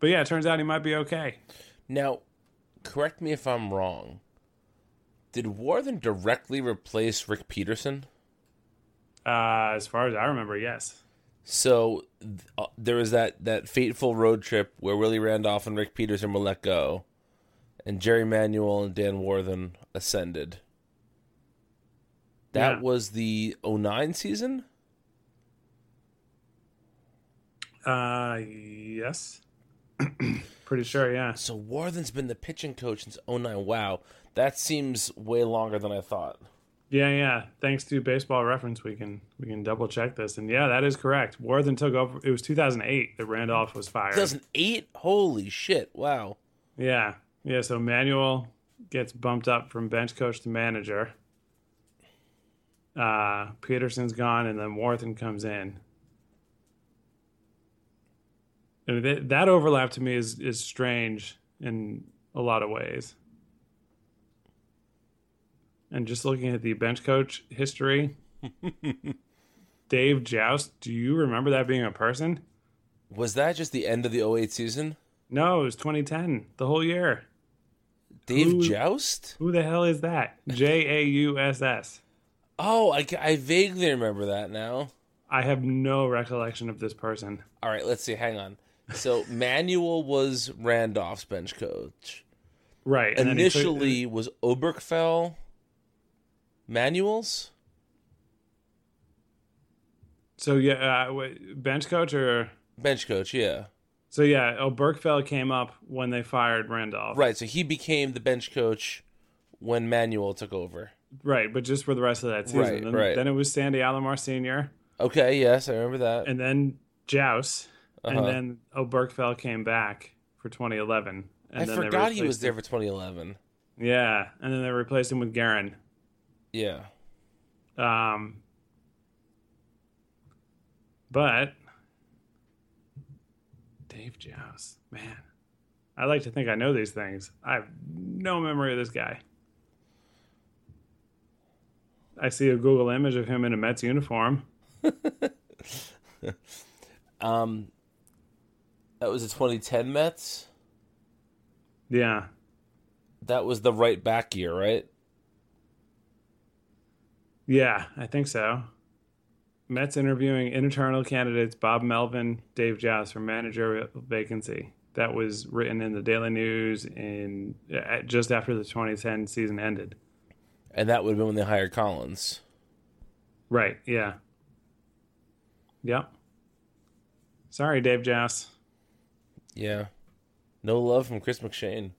But yeah, it turns out he might be okay. Now, correct me if I'm wrong. Did Warthen directly replace Rick Peterson? Uh, as far as I remember, yes. So th- uh, there was that, that fateful road trip where Willie Randolph and Rick Peterson were let go, and Jerry Manuel and Dan Warthen ascended. That Yeah. was the 09 season? Uh, yes. (clears throat) Pretty sure, yeah. So Warthen's been the pitching coach since 09. Wow. That seems way longer than I thought. Yeah, yeah. Thanks to Baseball Reference, we can we can double check this, and yeah, that is correct. Warthen took over. It was 2008 that Randolph was fired. 2008? Holy shit. Wow. Yeah, yeah. So Manuel gets bumped up from bench coach to manager. Uh, Peterson's gone, and then Warthen comes in. And that, that overlap to me is is strange in a lot of ways. And just looking at the bench coach history, (laughs) Dave Jauss, do you remember that being a person? Was that just the end of the 08 season? No, it was 2010, the whole year. Dave Who- Jauss? Who the hell is that? J A U S S. Oh, I, I vaguely remember that now. I have no recollection of this person. All right, let's see. Hang on. So (laughs) Manuel was Randolph's bench coach. Right. and then he Initially was Oberkfell Manuel's? so yeah, uh, wait, bench coach or Bench coach, yeah. so yeah, Berkfeld came up when they fired Randolph. Right, so he became the bench coach when Manuel took over. Right, but just for the rest of that season. Right, then, right. then it was Sandy Alomar Senior, Okay, yes, I remember that. and then Jauss, Uh-huh. and then Berkfeld came back for 2011. And I then they forgot he was there him- for 2011. Yeah, and then they replaced him with Geren. Yeah. Um, but Dave Jauss, man, I like to think I know these things. I have no memory of this guy. I see a Google image of him in a Mets uniform. (laughs) Um that was the 2010 Mets. Yeah, That was the right back year, right? yeah, I think so. Mets interviewing internal candidates Bob Melvin, Dave Jauss for manager vacancy. That was written in the Daily News in just after the 2010 season ended. And that would have been when they hired Collins. Right. Yeah. Yep. Sorry, Dave Jauss. Yeah. No love from Chris McShane.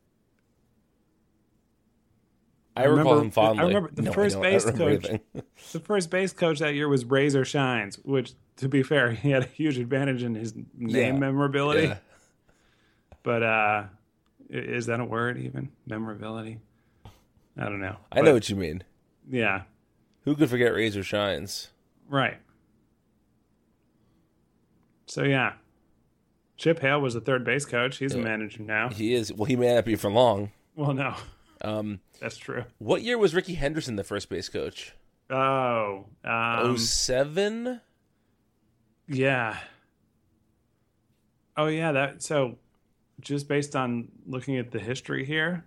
I, I recall remember- him fondly. I remember the No, first base coach. (laughs) The first base coach that year was Razor Shines, which, to be fair, (laughs) he had a huge advantage in his name Yeah. memorability. Yeah. But uh, is that a word even? Memorability? I don't know. I But, know what you mean. Yeah. Who could forget Razor Shines? Right. So yeah, Chip Hale was the third base coach. He's a manager now. He is. Well, he may not be for long. Well, no, Um, (laughs) that's true. what year was Rickey Henderson the first base coach? Oh, Oh um, seven. Yeah. Oh yeah, that so just based on looking at the history here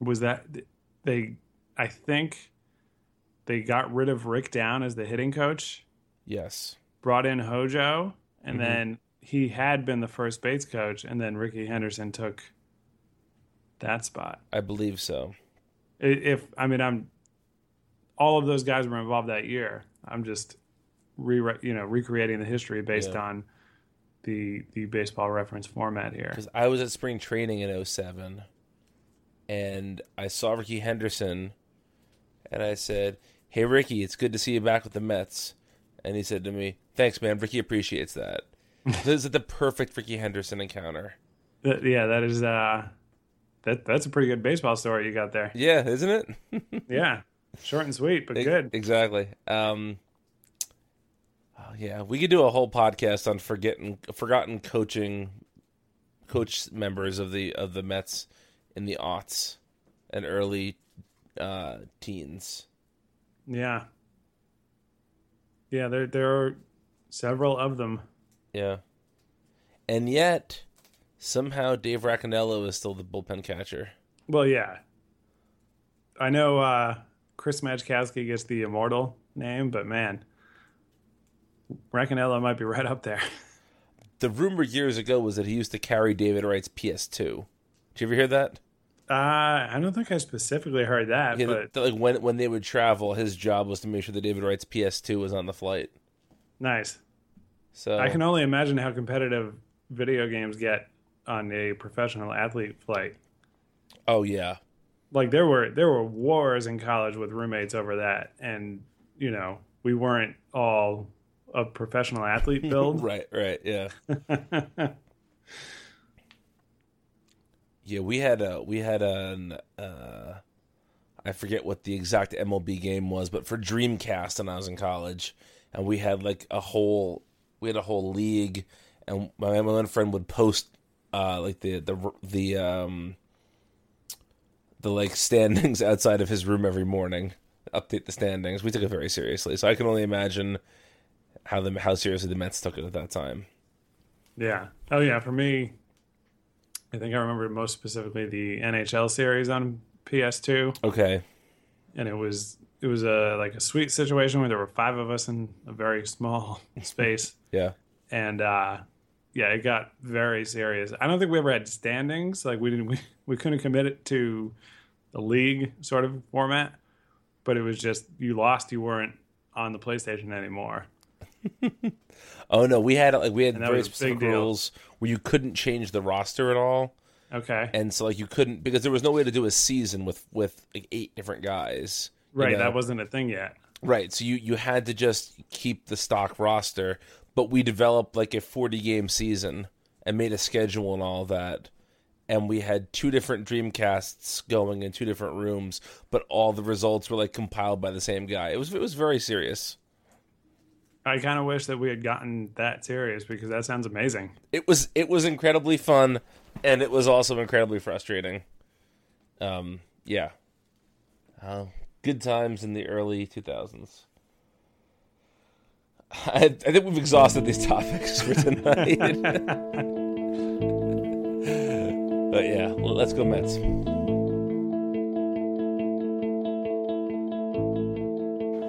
was that they I think they got rid of Rick Down as the hitting coach, Yes. brought in Hojo, and Mhm. then he had been the first base coach and then Rickey Henderson took that spot. I believe so. If I mean I'm all of those guys were involved that year. I'm just re you know recreating the history based Yeah. on the the baseball reference format here. Because I was at spring training in 07, and I saw Rickey Henderson, and I said, "Hey Rickey, it's good to see you back with the Mets." And he said to me, "Thanks, man. Rickey appreciates that." (laughs) this is the perfect Rickey Henderson encounter. Yeah, that is uh that that's a pretty good baseball story you got there. Yeah, isn't it? (laughs) Yeah. Short and sweet, but good. Exactly. Um, oh, yeah, we could do a whole podcast on forgetting forgotten coaching coach members of the of the Mets in the aughts and early uh, teens. Yeah. Yeah, there there are several of them. Yeah, and yet somehow Dave Racaniello is still the bullpen catcher. Well, yeah. I know uh Chris Majkowski gets the immortal name, but man, Racaniello might be right up there. (laughs) The rumor years ago was that he used to carry David Wright's PS2. Did you ever hear that? Uh, I don't think I specifically heard that, Yeah, but the- like when when they would travel, his job was to make sure that David Wright's PS2 was on the flight. nice. So I can only imagine how competitive video games get on a professional athlete flight. oh yeah, Like there were there were wars in college with roommates over that, and you know we weren't all a professional athlete (laughs) build. right, right, yeah. (laughs) yeah, we had a we had an uh, I forget what the exact MLB game was, but for Dreamcast when I was in college, and we had like a whole we had a whole league, and my, my friend would post uh, like the the the um the like standings (laughs) outside of his room every morning, update the standings. We took it very seriously, so I can only imagine how the how seriously the Mets took it at that time. Yeah. Oh yeah. For me, I think I remember most specifically the NHL series on PS2, Okay, and it was it was a like a sweet situation where there were five of us in a very small (laughs) space, yeah, and uh, yeah, it got very serious. I don't think we ever had standings. Like we didn't we, we couldn't commit it to the league sort of format, but it was just you lost, you weren't on the PlayStation anymore. Oh no, we had like we had very was a big specific rules where you couldn't change the roster at all, Okay. and so like you couldn't because there was no way to do a season with with like eight different guys. you right. know? That wasn't a thing yet. right. So you you had to just keep the stock roster, but we developed like a forty game season and made a schedule and all that. And we had two different Dreamcasts going in two different rooms, but all the results were like compiled by the same guy. It was it was very serious. I kind of wish that we had gotten that serious because that sounds amazing. it was it was incredibly fun and it was also incredibly frustrating. Um yeah. Uh, good times in the early 2000s I, I think we've exhausted these topics for tonight. (laughs) But yeah well, let's go mets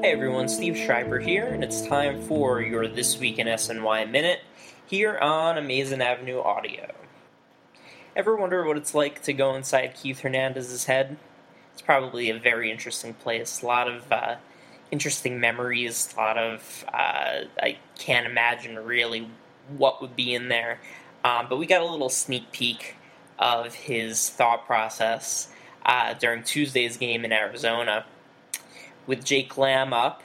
Everyone, Steve Schreiber here, and it's time for your This Week in SNY Minute here on Amazing Avenue Audio. Ever wonder what it's like to go inside Keith Hernandez's head? It's probably a very interesting place. A lot of uh, interesting memories, a lot of. Uh, I can't imagine really what would be in there. Um, but we got a little sneak peek of his thought process uh, during Tuesday's game in Arizona with Jake Lamb up,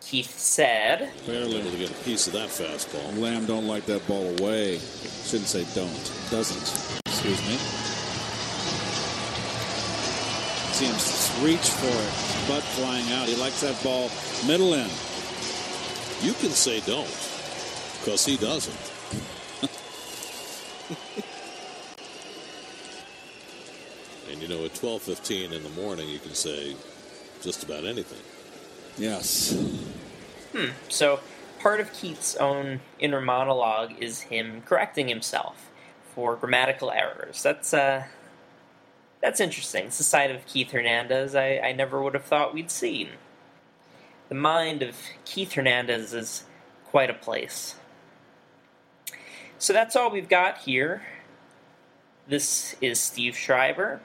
Keith said, Barely able to get a piece of that fastball. Lamb don't like that ball away. Shouldn't say don't. Doesn't. Excuse me. See him reach for it. Butt flying out. He likes that ball middle in. You can say don't, because he doesn't. (laughs) and you know, at twelve fifteen in the morning, you can say just about anything. Yes. Hmm. So, part of Keith's own inner monologue is him correcting himself for grammatical errors. That's uh, that's interesting. It's a side of Keith Hernandez I, I never would have thought we'd seen. The mind of Keith Hernandez is quite a place. So that's all we've got here. This is Steve Schreiber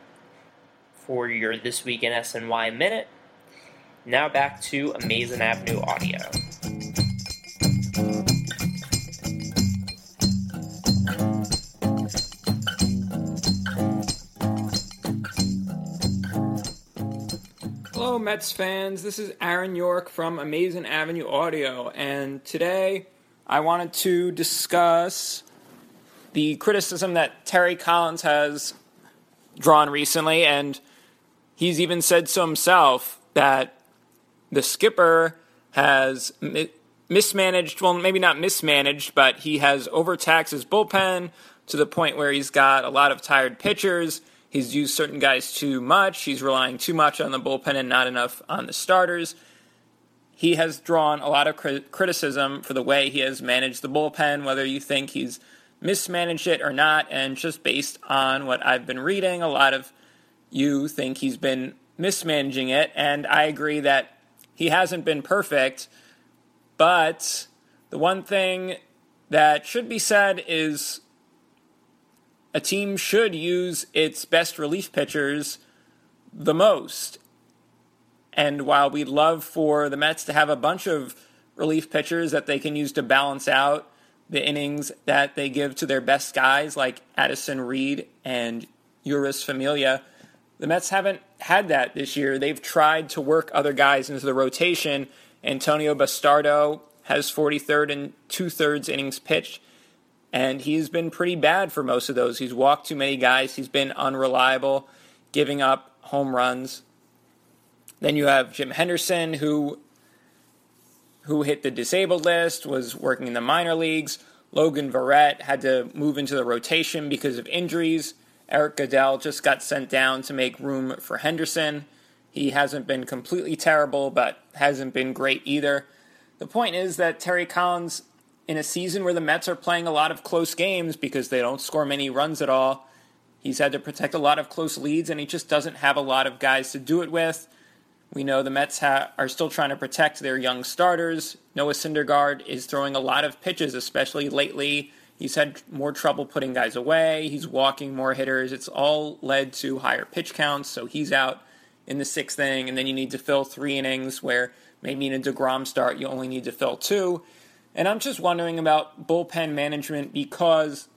for your This Week in SNY Minute. Now back to Amazing Avenue Audio. Hello, Mets fans. This is Aaron York from Amazing Avenue Audio, and today I wanted to discuss the criticism that Terry Collins has drawn recently, and he's even said so himself that the skipper has mi- mismanaged, well, maybe not mismanaged, but he has overtaxed his bullpen to the point where he's got a lot of tired pitchers. He's used certain guys too much. He's relying too much on the bullpen and not enough on the starters. He has drawn a lot of cri- criticism for the way he has managed the bullpen, whether you think he's mismanaged it or not. And just based on what I've been reading, a lot of you think he's been mismanaging it. And I agree that he hasn't been perfect. But the one thing that should be said is a team should use its best relief pitchers the most. And while we'd love for the Mets to have a bunch of relief pitchers that they can use to balance out the innings that they give to their best guys like Addison Reed and Jeurys Familia, the Mets haven't had that this year. They've tried to work other guys into the rotation. Antonio Bastardo has 43rd and two thirds innings pitched, and he's been pretty bad for most of those. He's walked too many guys, he's been unreliable, giving up home runs. Then you have Jim Henderson, who who hit the disabled list, was working in the minor leagues. Logan Verrett had to move into the rotation because of injuries. Eric Goeddel just got sent down to make room for Henderson. He hasn't been completely terrible, but hasn't been great either. The point is that Terry Collins, in a season where the Mets are playing a lot of close games because they don't score many runs at all, he's had to protect a lot of close leads, and he just doesn't have a lot of guys to do it with. We know the Mets ha- are still trying to protect their young starters. Noah Syndergaard is throwing a lot of pitches, especially lately He's had more trouble putting guys away. He's walking more hitters. It's all led to higher pitch counts. So he's out in the sixth inning, and then you need to fill three innings where maybe in a DeGrom start you only need to fill two. And I'm just wondering about bullpen management because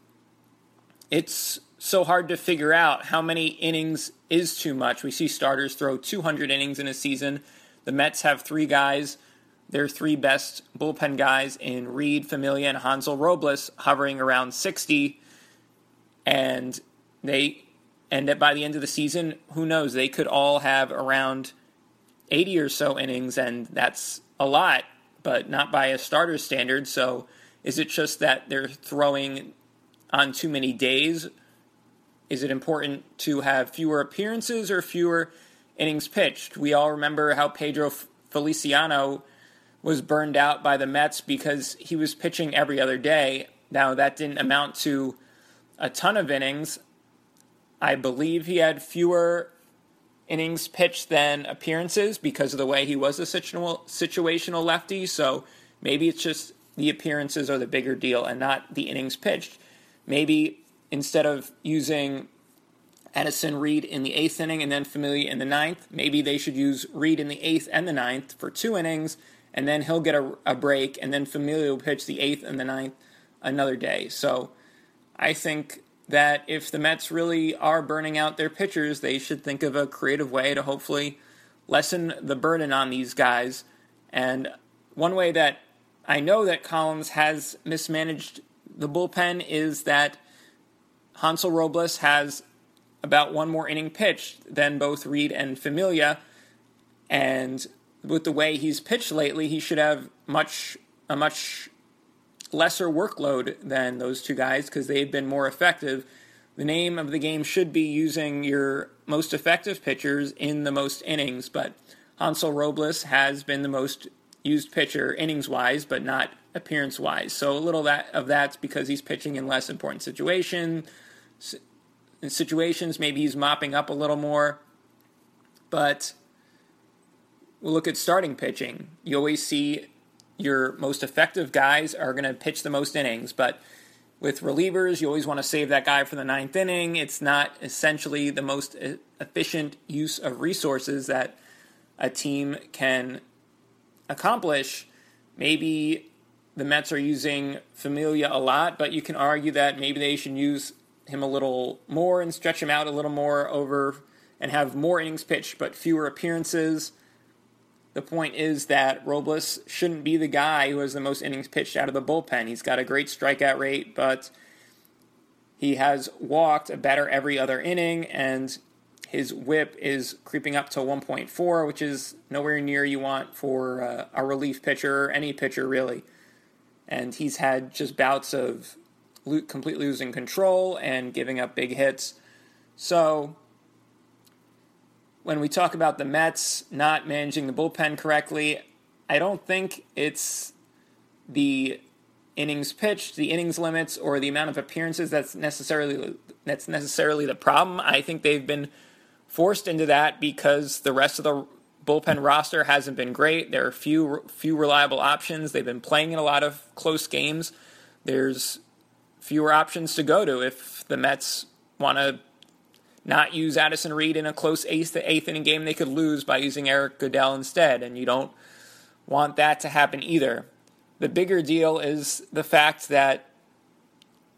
it's so hard to figure out how many innings is too much. We see starters throw 200 innings in a season. The Mets have three guys their three best bullpen guys in Reed, Familia, and Hansel Robles hovering around 60. And they and by the end of the season, who knows? They could all have around 80 or so innings, and that's a lot, but not by a starter standard. So is it just that they're throwing on too many days? Is it important to have fewer appearances or fewer innings pitched? We all remember how Pedro Feliciano was burned out by the Mets because he was pitching every other day. Now, that didn't amount to a ton of innings. I believe he had fewer innings pitched than appearances because of the way he was a situational lefty. So maybe it's just the appearances are the bigger deal and not the innings pitched. Maybe instead of using Addison Reed in the eighth inning and then Familia in the ninth, maybe they should use Reed in the eighth and the ninth for two innings and then he'll get a, a break, and then Familia will pitch the eighth and the ninth another day. So I think that if the Mets really are burning out their pitchers, they should think of a creative way to hopefully lessen the burden on these guys. And one way that I know that Collins has mismanaged the bullpen is that Hansel Robles has about one more inning pitched than both Reed and Familia. And with the way he's pitched lately, he should have much a much lesser workload than those two guys because they've been more effective. The name of the game should be using your most effective pitchers in the most innings, but Hansel Robles has been the most used pitcher innings wise, but not appearance wise. So a little that of that's because he's pitching in less important situation situations. Maybe he's mopping up a little more, but we'll look at starting pitching. You always see your most effective guys are going to pitch the most innings, but with relievers, you always want to save that guy for the ninth inning. It's not essentially the most efficient use of resources that a team can accomplish. Maybe the Mets are using Familia a lot, but you can argue that maybe they should use him a little more and stretch him out a little more over and have more innings pitched but fewer appearances. The point is that Robles shouldn't be the guy who has the most innings pitched out of the bullpen. He's got a great strikeout rate, but he has walked a better every other inning, and his whip is creeping up to 1.4, which is nowhere near you want for uh, a relief pitcher or any pitcher, really. And he's had just bouts of lo- completely losing control and giving up big hits. So when we talk about the Mets not managing the bullpen correctly, I don't think it's the innings pitched, the innings limits, or the amount of appearances that's necessarily that's necessarily the problem. I think they've been forced into that because the rest of the bullpen roster hasn't been great. There are few few reliable options. They've been playing in a lot of close games. There's fewer options to go to if the Mets want to not use Addison Reed in a close eighth to eighth inning game they could lose by using Eric Goeddel instead, and you don't want that to happen either. The bigger deal is the fact that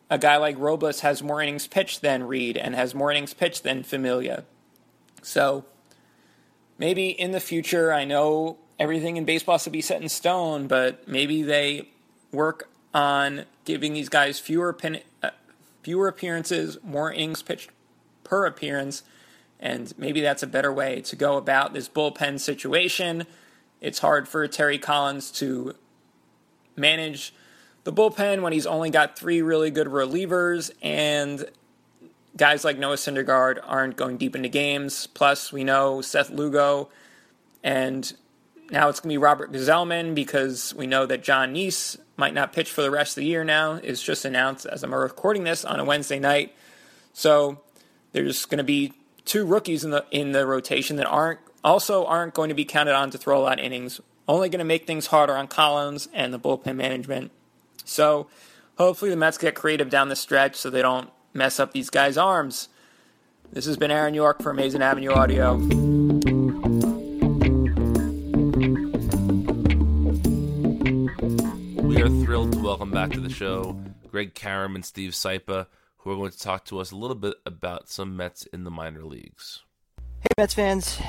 a guy like Robles has more innings pitched than Reed and has more innings pitched than Familia. So maybe in the future, I know everything in baseball has to be set in stone, but maybe they work on giving these guys fewer pin, uh, fewer appearances, more innings pitched per appearance, and maybe that's a better way to go about this bullpen situation. It's hard for Terry Collins to manage the bullpen when he's only got three really good relievers and guys like Noah Syndergaard aren't going deep into games. Plus, we know Seth Lugo and now it's going to be Robert Gsellman because we know that Jon Niese might not pitch for the rest of the year now. It's just announced as I'm recording this on a Wednesday night. So there's going to be two rookies in the in the rotation that aren't also aren't going to be counted on to throw a lot of innings. Only going to make things harder on Collins and the bullpen management. So hopefully the Mets get creative down the stretch so they don't mess up these guys' arms. This has been Aaron York for Amazing Avenue Audio. We are thrilled to welcome back to the show Greg Karam and Steve Sypa, who are going to talk to us a little bit about some Mets in the minor leagues. Hey, Mets fans.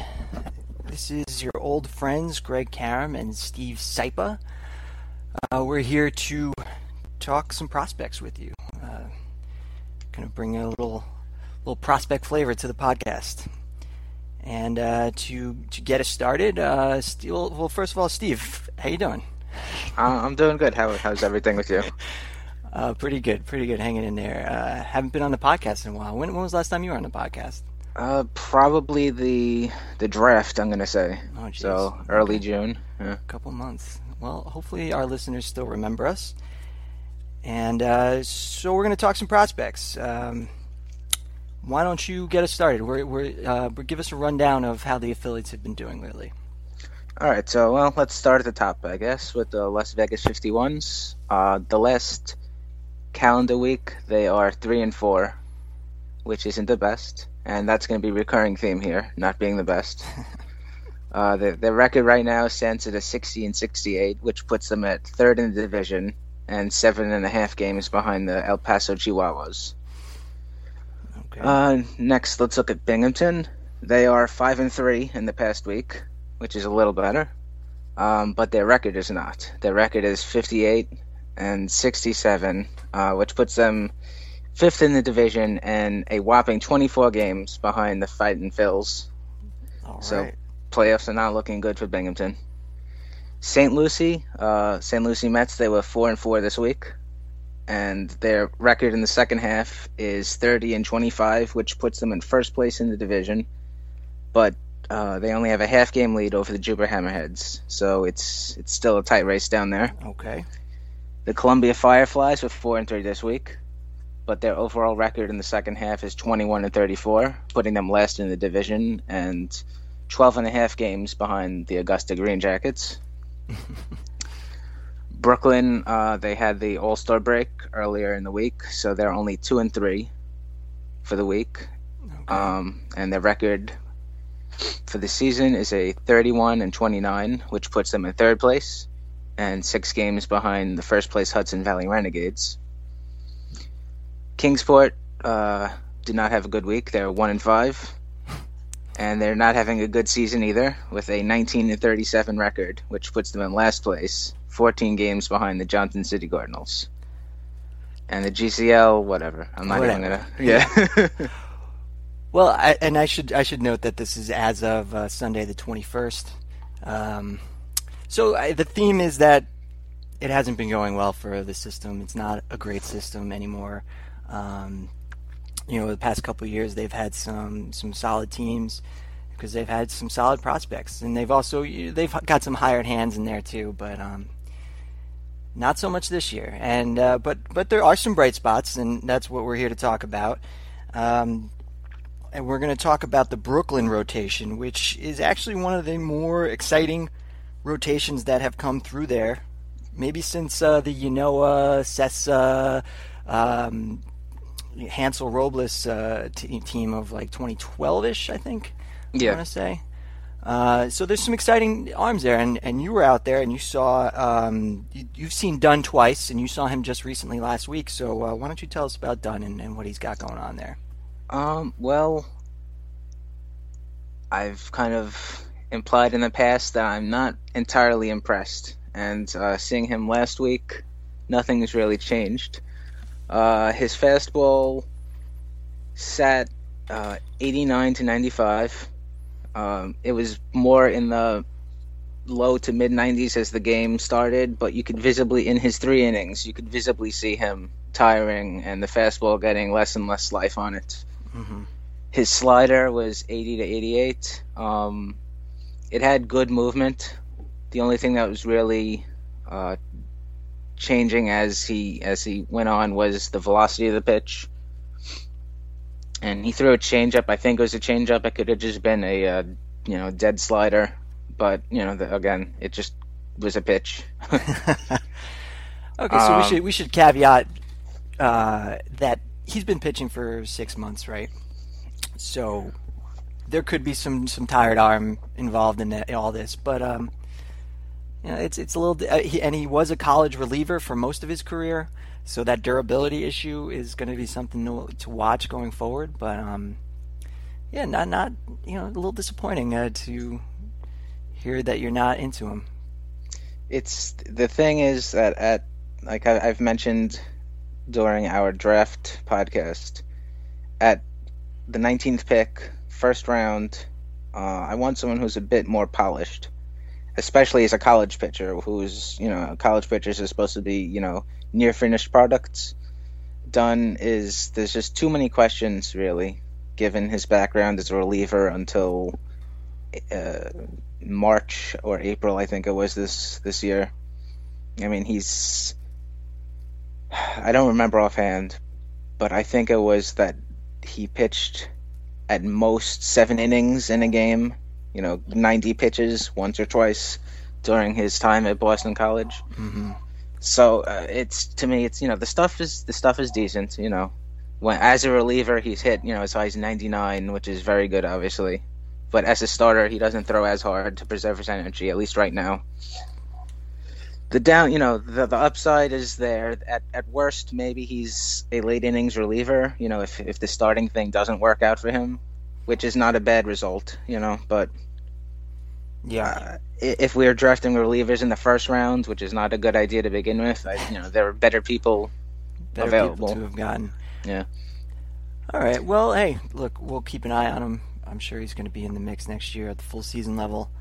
This is your old friends, Greg Karam and Steve Sypa. Uh, we're here to talk some prospects with you. Uh, kind of bring a little little prospect flavor to the podcast. And uh, to to get us started, uh, Steve, well, first of all, Steve, how you doing? Uh, I'm doing good. How, how's everything with you? (laughs) Uh, pretty good, pretty good. Hanging in there. Uh, haven't been on the podcast in a while. When, when was the last time you were on the podcast? Uh, probably the the draft. I'm gonna say. Oh, geez. So early June. Yeah. A couple months. Well, hopefully our listeners still remember us. And uh, so we're going to talk some prospects. Um, why don't you get us started? We're, we're, uh, give us a rundown of how the affiliates have been doing lately. All right. So well, let's start at the top, I guess, with the Las Vegas 51s. Uh, the last calendar week, they are three and four, which isn't the best, and that's going to be a recurring theme here, not being the best. (laughs) Uh, the, their record right now stands at a 60 and 68, which puts them at third in the division and seven and a half games behind the El Paso Chihuahuas. Okay. Uh, next, let's look at Binghamton. They are five and three in the past week, which is a little better, um, but their record is not. Their record is 58 and 67, uh, which puts them fifth in the division and a whopping 24 games behind the Fighting Phils. All right. So playoffs are not looking good for Binghamton. St. Lucie, uh, St. Lucie Mets, they were four and four this week, and their record in the second half is 30 and 25, which puts them in first place in the division. But uh, they only have a half game lead over the Jupiter Hammerheads, so it's it's still a tight race down there. okay. The Columbia Fireflies were four and three this week, but their overall record in the second half is 21 and 34, putting them last in the division and 12 and a half games behind the Augusta Green Jackets. (laughs) Brooklyn, uh, they had the All Star break earlier in the week, so they're only two and three for the week, um, and their record for the season is a 31 and 29, which puts them in third place and six games behind the first place Hudson Valley Renegades. Kingsport uh, did not have a good week; they're one and five and they're not having a good season either, with a 19 and 37 record, which puts them in last place, 14 games behind the Johnson City Cardinals. And the GCL, whatever. I'm not even gonna. (laughs) Yeah. (laughs) Well, I, and I should I should note that this is as of uh, Sunday the twenty first. Um, so I, the theme is that it hasn't been going well for the system. It's not a great system anymore. Um, you know, the past couple years they've had some some solid teams because they've had some solid prospects, and they've also they've got some hired hands in there too. But um, not so much this year. And uh, but but there are some bright spots, and that's what we're here to talk about. Um, and we're going to talk about the Brooklyn rotation, which is actually one of the more exciting rotations that have come through there. Maybe since uh, the Ynoa, Sessa, um, Hansel Robles uh, t- team of like 2012ish, I think. Yeah. I want to say. Uh, so there's some exciting arms there, and, and you were out there and you saw um, you, have seen Dunn twice, and you saw him just recently last week. So uh, why don't you tell us about Dunn and, and what he's got going on there? Um, well, I've kind of implied in the past that I'm not entirely impressed, and uh, seeing him last week, nothing has really changed. Uh, his fastball sat uh, 89 to 95. Um, it was more in the low to mid 90s as the game started, but you could visibly, in his three innings, you could visibly see him tiring and the fastball getting less and less life on it. Mm-hmm. His slider was 80 to 88. Um, it had good movement. The only thing that was really uh, changing as he as he went on was the velocity of the pitch. And he threw a changeup. I think it was a changeup. It could have just been a uh, you know dead slider, but you know the, again, it just was a pitch. (laughs) okay, so Um, we should we should caveat uh, that he's been pitching for six months, right? So there could be some some tired arm involved in, that, in all this, but um, you know, it's it's a little. Uh, he, and he was a college reliever for most of his career, so that durability issue is going to be something to, to watch going forward. But um, yeah, not not you know a little disappointing uh, to hear that you're not into him. it's the thing is that at like I, I've mentioned during our draft podcast, at the 19th pick, first round, uh, I want someone who's a bit more polished, especially as a college pitcher, who's you know college pitchers are supposed to be you know near finished products. Dunn is there's just too many questions really, given his background as a reliever until uh, March or April, I think it was this this year. I mean, he's I don't remember offhand, but I think it was that he pitched at most seven innings in a game. You know, ninety pitches once or twice during his time at Boston College. Mm-hmm. So uh, it's to me, it's you know the stuff is the stuff is decent. You know, when as a reliever, he's hit you know as high as ninety nine, which is very good, obviously. But as a starter, he doesn't throw as hard to preserve his energy, at least right now. The down, you know, the the upside is there. At at worst, maybe he's a late innings reliever. You know, if if the starting thing doesn't work out for him, which is not a bad result. You know, but Yeah. uh, if we are drafting relievers in the first round, which is not a good idea to begin with, I, you know, there are better people better available. people to have gotten. Yeah. All right. Well, hey, look, we'll keep an eye on him. I'm sure he's going to be in the mix next year at the full season level,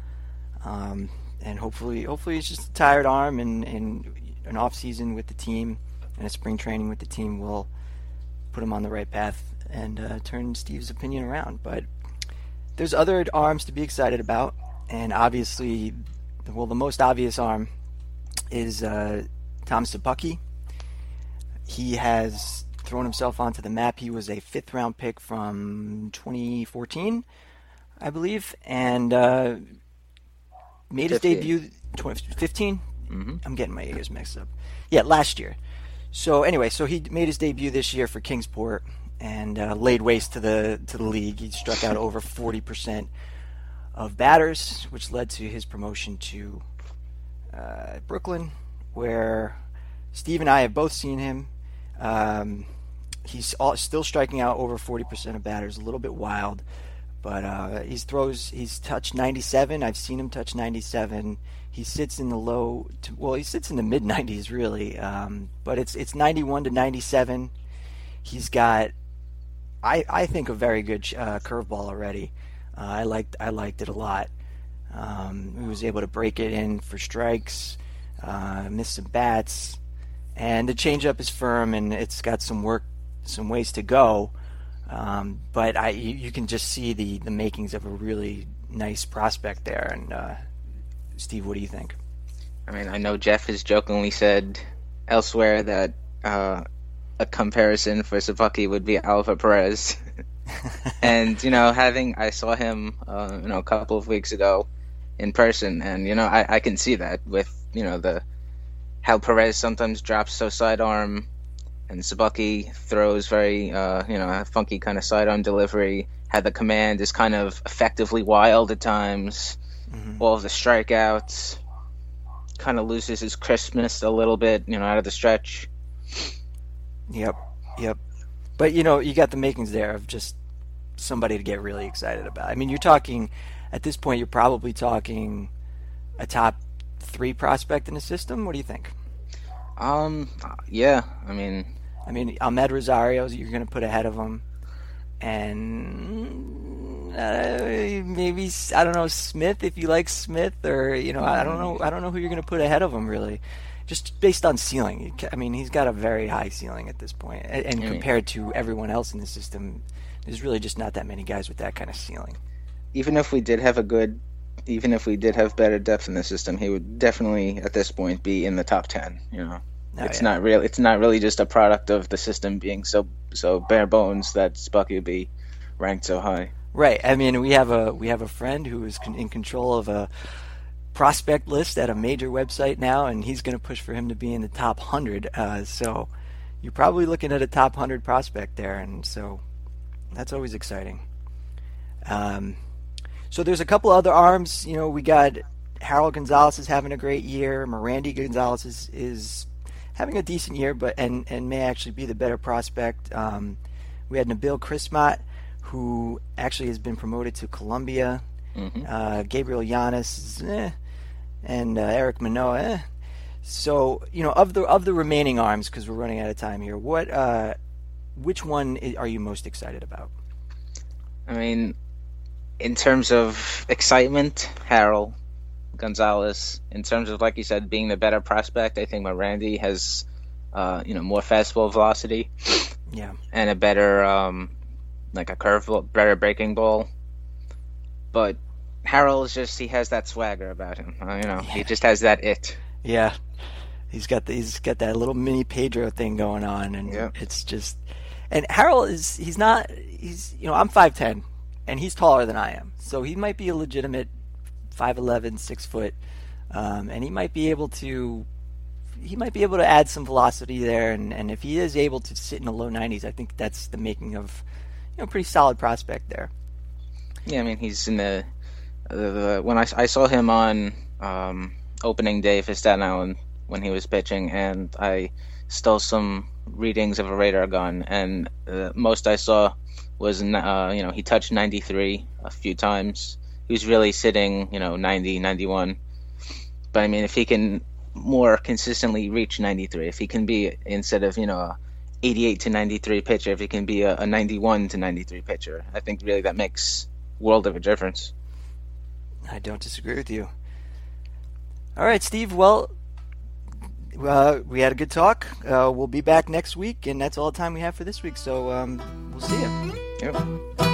um, and hopefully, hopefully, it's just a tired arm and, and an off season with the team and a spring training with the team will put him on the right path and uh, turn Steve's opinion around. But there's other arms to be excited about, and obviously, well, the most obvious arm is uh, Tom Szapucki. He has thrown himself onto the map. He was a fifth round pick from 2014, I believe, and uh, made his debut 2015. Mhm. I'm getting my years mixed up. Yeah, last year. So anyway, so he made his debut this year for Kingsport and uh, laid waste to the to the league. He struck out over 40% of batters, which led to his promotion to uh, Brooklyn, where Steve and I have both seen him. Um, he's all, still striking out over 40% of batters, a little bit wild, but uh, he throws. He's touched 97. I've seen him touch 97. He sits in the low, to, well, he sits in the mid 90s really, um, but it's it's 91 to 97. He's got, I I think a very good uh, curveball already. Uh, I liked I liked it a lot. Um, he was able to break it in for strikes, uh, miss some bats, and the changeup is firm and it's got some work, some ways to go. Um, but I, you, you can just see the, the makings of a really nice prospect there. And uh, Steve, what do you think? I mean, I know Jeff has jokingly said elsewhere that uh, a comparison for Szapucki would be Oliver Perez. (laughs) and you know, having I saw him, uh, you know, a couple of weeks ago in person, and you know, I, I can see that with you know the how Perez sometimes drops so sidearm, and Szapucki throws very, uh, you know, a funky kind of sidearm delivery. Had the command is kind of effectively wild at times. Mm-hmm. All of the strikeouts. Kind of loses his crispness a little bit, you know, out of the stretch. Yep, yep. But you know, you got the makings there of just somebody to get really excited about. I mean, you're talking at this point, you're probably talking a top three prospect in the system. What do you think? Um, yeah. I mean, I mean, Amed Rosario, you're going to put ahead of him, and uh, maybe I don't know Smith if you like Smith, or you know, I don't know, I don't know who you're going to put ahead of him really. Just based on ceiling, I mean, he's got a very high ceiling at this point, and, and compared to everyone else in the system, there's really just not that many guys with that kind of ceiling. Even if we did have a good, even if we did have better depth in the system, he would definitely at this point be in the top ten. You know. Oh, it's yeah. not real. It's not really just a product of the system being so so bare bones that Szapucki would be ranked so high. Right. I mean, we have a we have a friend who is in control of a prospect list at a major website now, and he's going to push for him to be in the top hundred. Uh, so you're probably looking at a top hundred prospect there, and so that's always exciting. Um, so there's a couple other arms. You know, we got Harold Gonzalez is having a great year. Merandy Gonzalez is, is having a decent year, but and and may actually be the better prospect. Um, we had Nabil Crismatt, who actually has been promoted to Columbia. Mm-hmm. Uh, Gabriel Llanes, eh, and uh, Erik Manoah. Eh. So you know, of the of the remaining arms, because we're running out of time here, what uh, which one are you most excited about? I mean, in terms of excitement, Harold. Gonzalez. In terms of, like you said, being the better prospect, I think Merandy has, uh, you know, more fastball velocity. Yeah. And a better, um, like a curve, better breaking ball. But Harold is just, he has that swagger about him. Uh, you know, yeah. he just has that it. Yeah. He's got the, he's got that little mini Pedro thing going on, and yeah. it's just. And Harold is he's not he's you know I'm five ten, and he's taller than I am, so he might be a legitimate 5'11", 6 foot, um, and he might be able to he might be able to add some velocity there, and, and if he is able to sit in the low 90s, I think that's the making of you know pretty solid prospect there. Yeah, I mean he's in the, uh, when I, I saw him on um, opening day for Staten Island when he was pitching, and I stole some readings of a radar gun, and uh, most I saw was uh, you know he touched 93 a few times, who's really sitting, you know, 90, 91. But I mean, if he can more consistently reach 93, if he can be instead of, you know, a 88 to 93 pitcher, if he can be a, a 91 to 93 pitcher, I think really that makes world of a difference. I don't disagree with you. All right, Steve. Well, uh, we had a good talk. Uh, we'll be back next week, and that's all the time we have for this week. So um, we'll see you. Yep.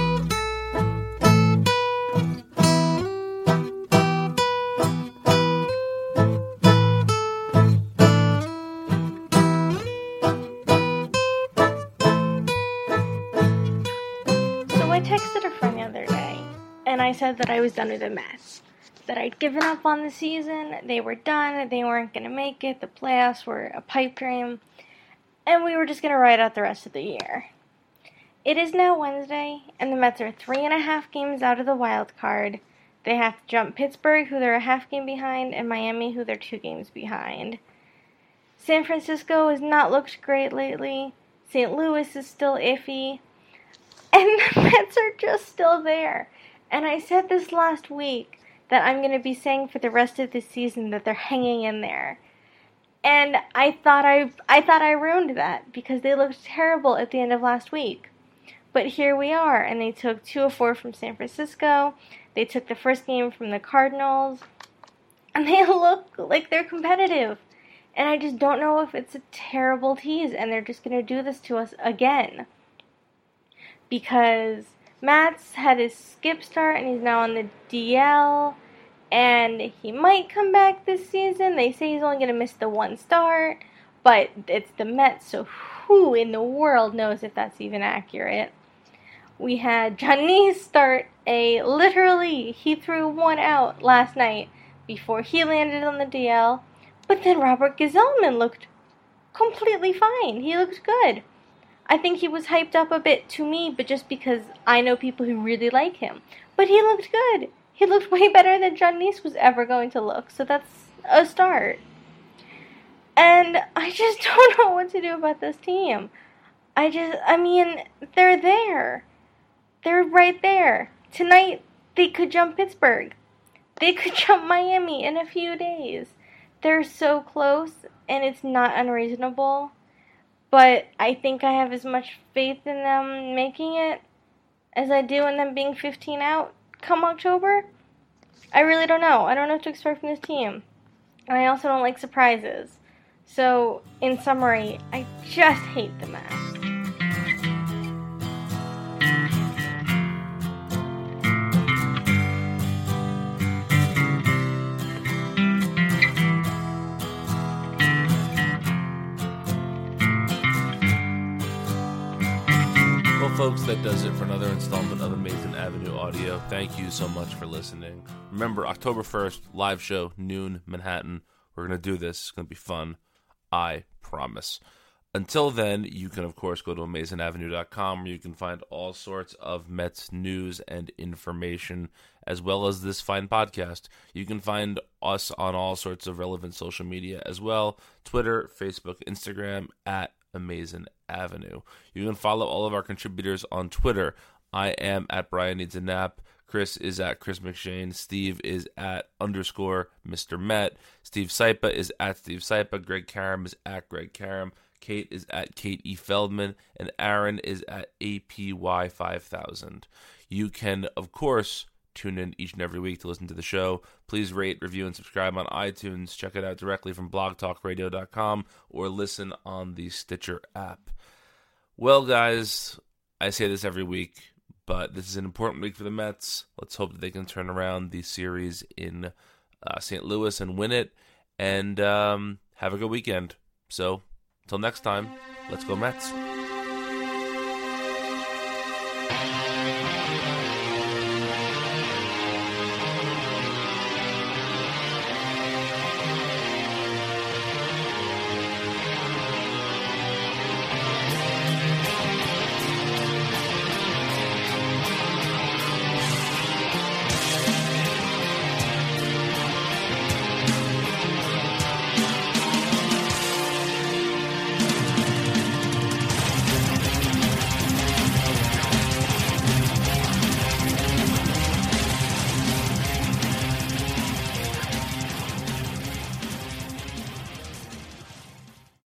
Said that I was done with the Mets. That I'd given up on the season, they were done, they weren't going to make it, the playoffs were a pipe dream, and we were just going to ride out the rest of the year. It is now Wednesday, and the Mets are three and a half games out of the wild card. They have to jump Pittsburgh, who they're a half game behind, and Miami, who they're two games behind. San Francisco has not looked great lately. St. Louis is still iffy. And (laughs) the Mets are just still there. And I said this last week that I'm going to be saying for the rest of the season that they're hanging in there. And I thought I I thought I ruined that because they looked terrible at the end of last week. But here we are and they took 2 of 4 from San Francisco. They took the first game from the Cardinals. And they (laughs) look like they're competitive. And I just don't know if it's a terrible tease and they're just going to do this to us again. Because Matz had his skip start and he's now on the DL. And he might come back this season. They say he's only going to miss the one start. But it's the Mets, so who in the world knows if that's even accurate? We had Johnny start a literally, he threw one out last night before he landed on the DL. But then Robert Gsellman looked completely fine. He looked good. I think he was hyped up a bit to me, but just because I know people who really like him. But he looked good. He looked (laughs) way better than Jon Niese was ever going to look, so that's a start. And I just (laughs) don't know what to do about this team. I just, I mean, they're there. They're right there. Tonight, they could jump Pittsburgh. They could (laughs) jump Miami in a few days. They're so close, and it's not unreasonable. But I think I have as much faith in them making it as I do in them being 15 out come October. I really don't know. I don't know what to expect from this team. And I also don't like surprises. So, in summary, I just hate the Mets. Folks, that does it for another installment of Amazing Avenue Audio. Thank you so much for listening. Remember, October 1st, live show, noon, Manhattan. We're going to do this. It's going to be fun. I promise. Until then, you can, of course, go to amazingavenue.com where you can find all sorts of Mets news and information, as well as this fine podcast. You can find us on all sorts of relevant social media as well Twitter, Facebook, Instagram, at Amazing Avenue. You can follow all of our contributors on Twitter. I am at Brian Needs a Nap. Chris is at Chris McShane. Steve is at underscore Mr. Met. Steve Sypa is at Steve Sypa. Greg Karam is at Greg Karam. Kate is at Kate E. Feldman. And Aaron is at APY5000. You can, of course, tune in each and every week to listen to the show. Please rate, review, and subscribe on iTunes. Check it out directly from blogtalkradio.com or listen on the Stitcher app. Well, guys, I say this every week, but this is an important week for the Mets. Let's hope that they can turn around the series in uh, St. Louis and win it. And um, have a good weekend. So, until next time, let's go, Mets.